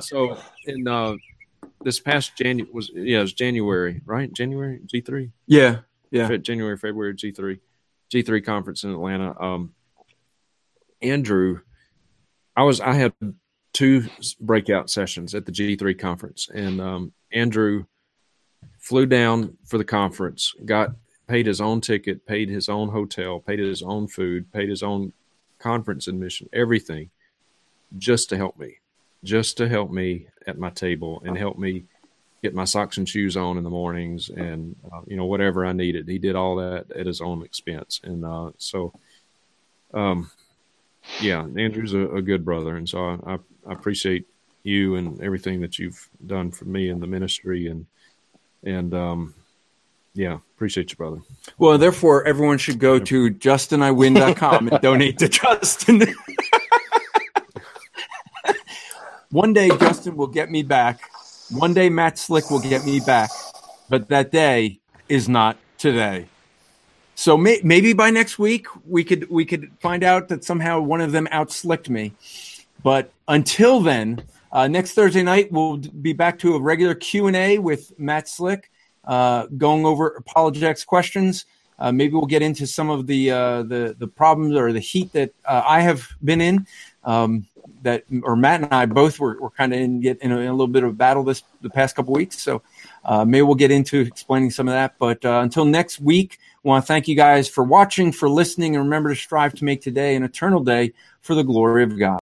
so in uh, this past January was yeah, it was January, right? January G three. Yeah, yeah. January, February, G three, G three conference in Atlanta. Um, Andrew, I was I had two breakout sessions at the G three conference, and um, Andrew flew down for the conference, got paid his own ticket, paid his own hotel, paid his own food, paid his own conference admission, everything, just to help me, just to help me at my table and help me get my socks and shoes on in the mornings and uh, you know whatever I needed. He did all that at his own expense, and uh, so, um, yeah, Andrew's a, a good brother, and so I, I, I appreciate you and everything that you've done for me and the ministry, and and um, yeah, appreciate you, brother. Well, therefore, everyone should go to justiniwin.com and donate to Justin. One day, Justin will get me back. One day, Matt Slick will get me back. But that day is not today. So may, maybe by next week we could we could find out that somehow one of them outslicked me. But until then, uh, next Thursday night we'll be back to a regular Q and A with Matt Slick, uh, going over apologetics questions. Uh, maybe we'll get into some of the uh, the the problems or the heat that uh, I have been in. Um, that or Matt and I both were, were kind of in get in a, in a little bit of a battle this the past couple weeks. So uh, maybe we'll get into explaining some of that. But until next week, I want to thank you guys for watching, for listening, and remember to strive to make today an eternal day for the glory of God.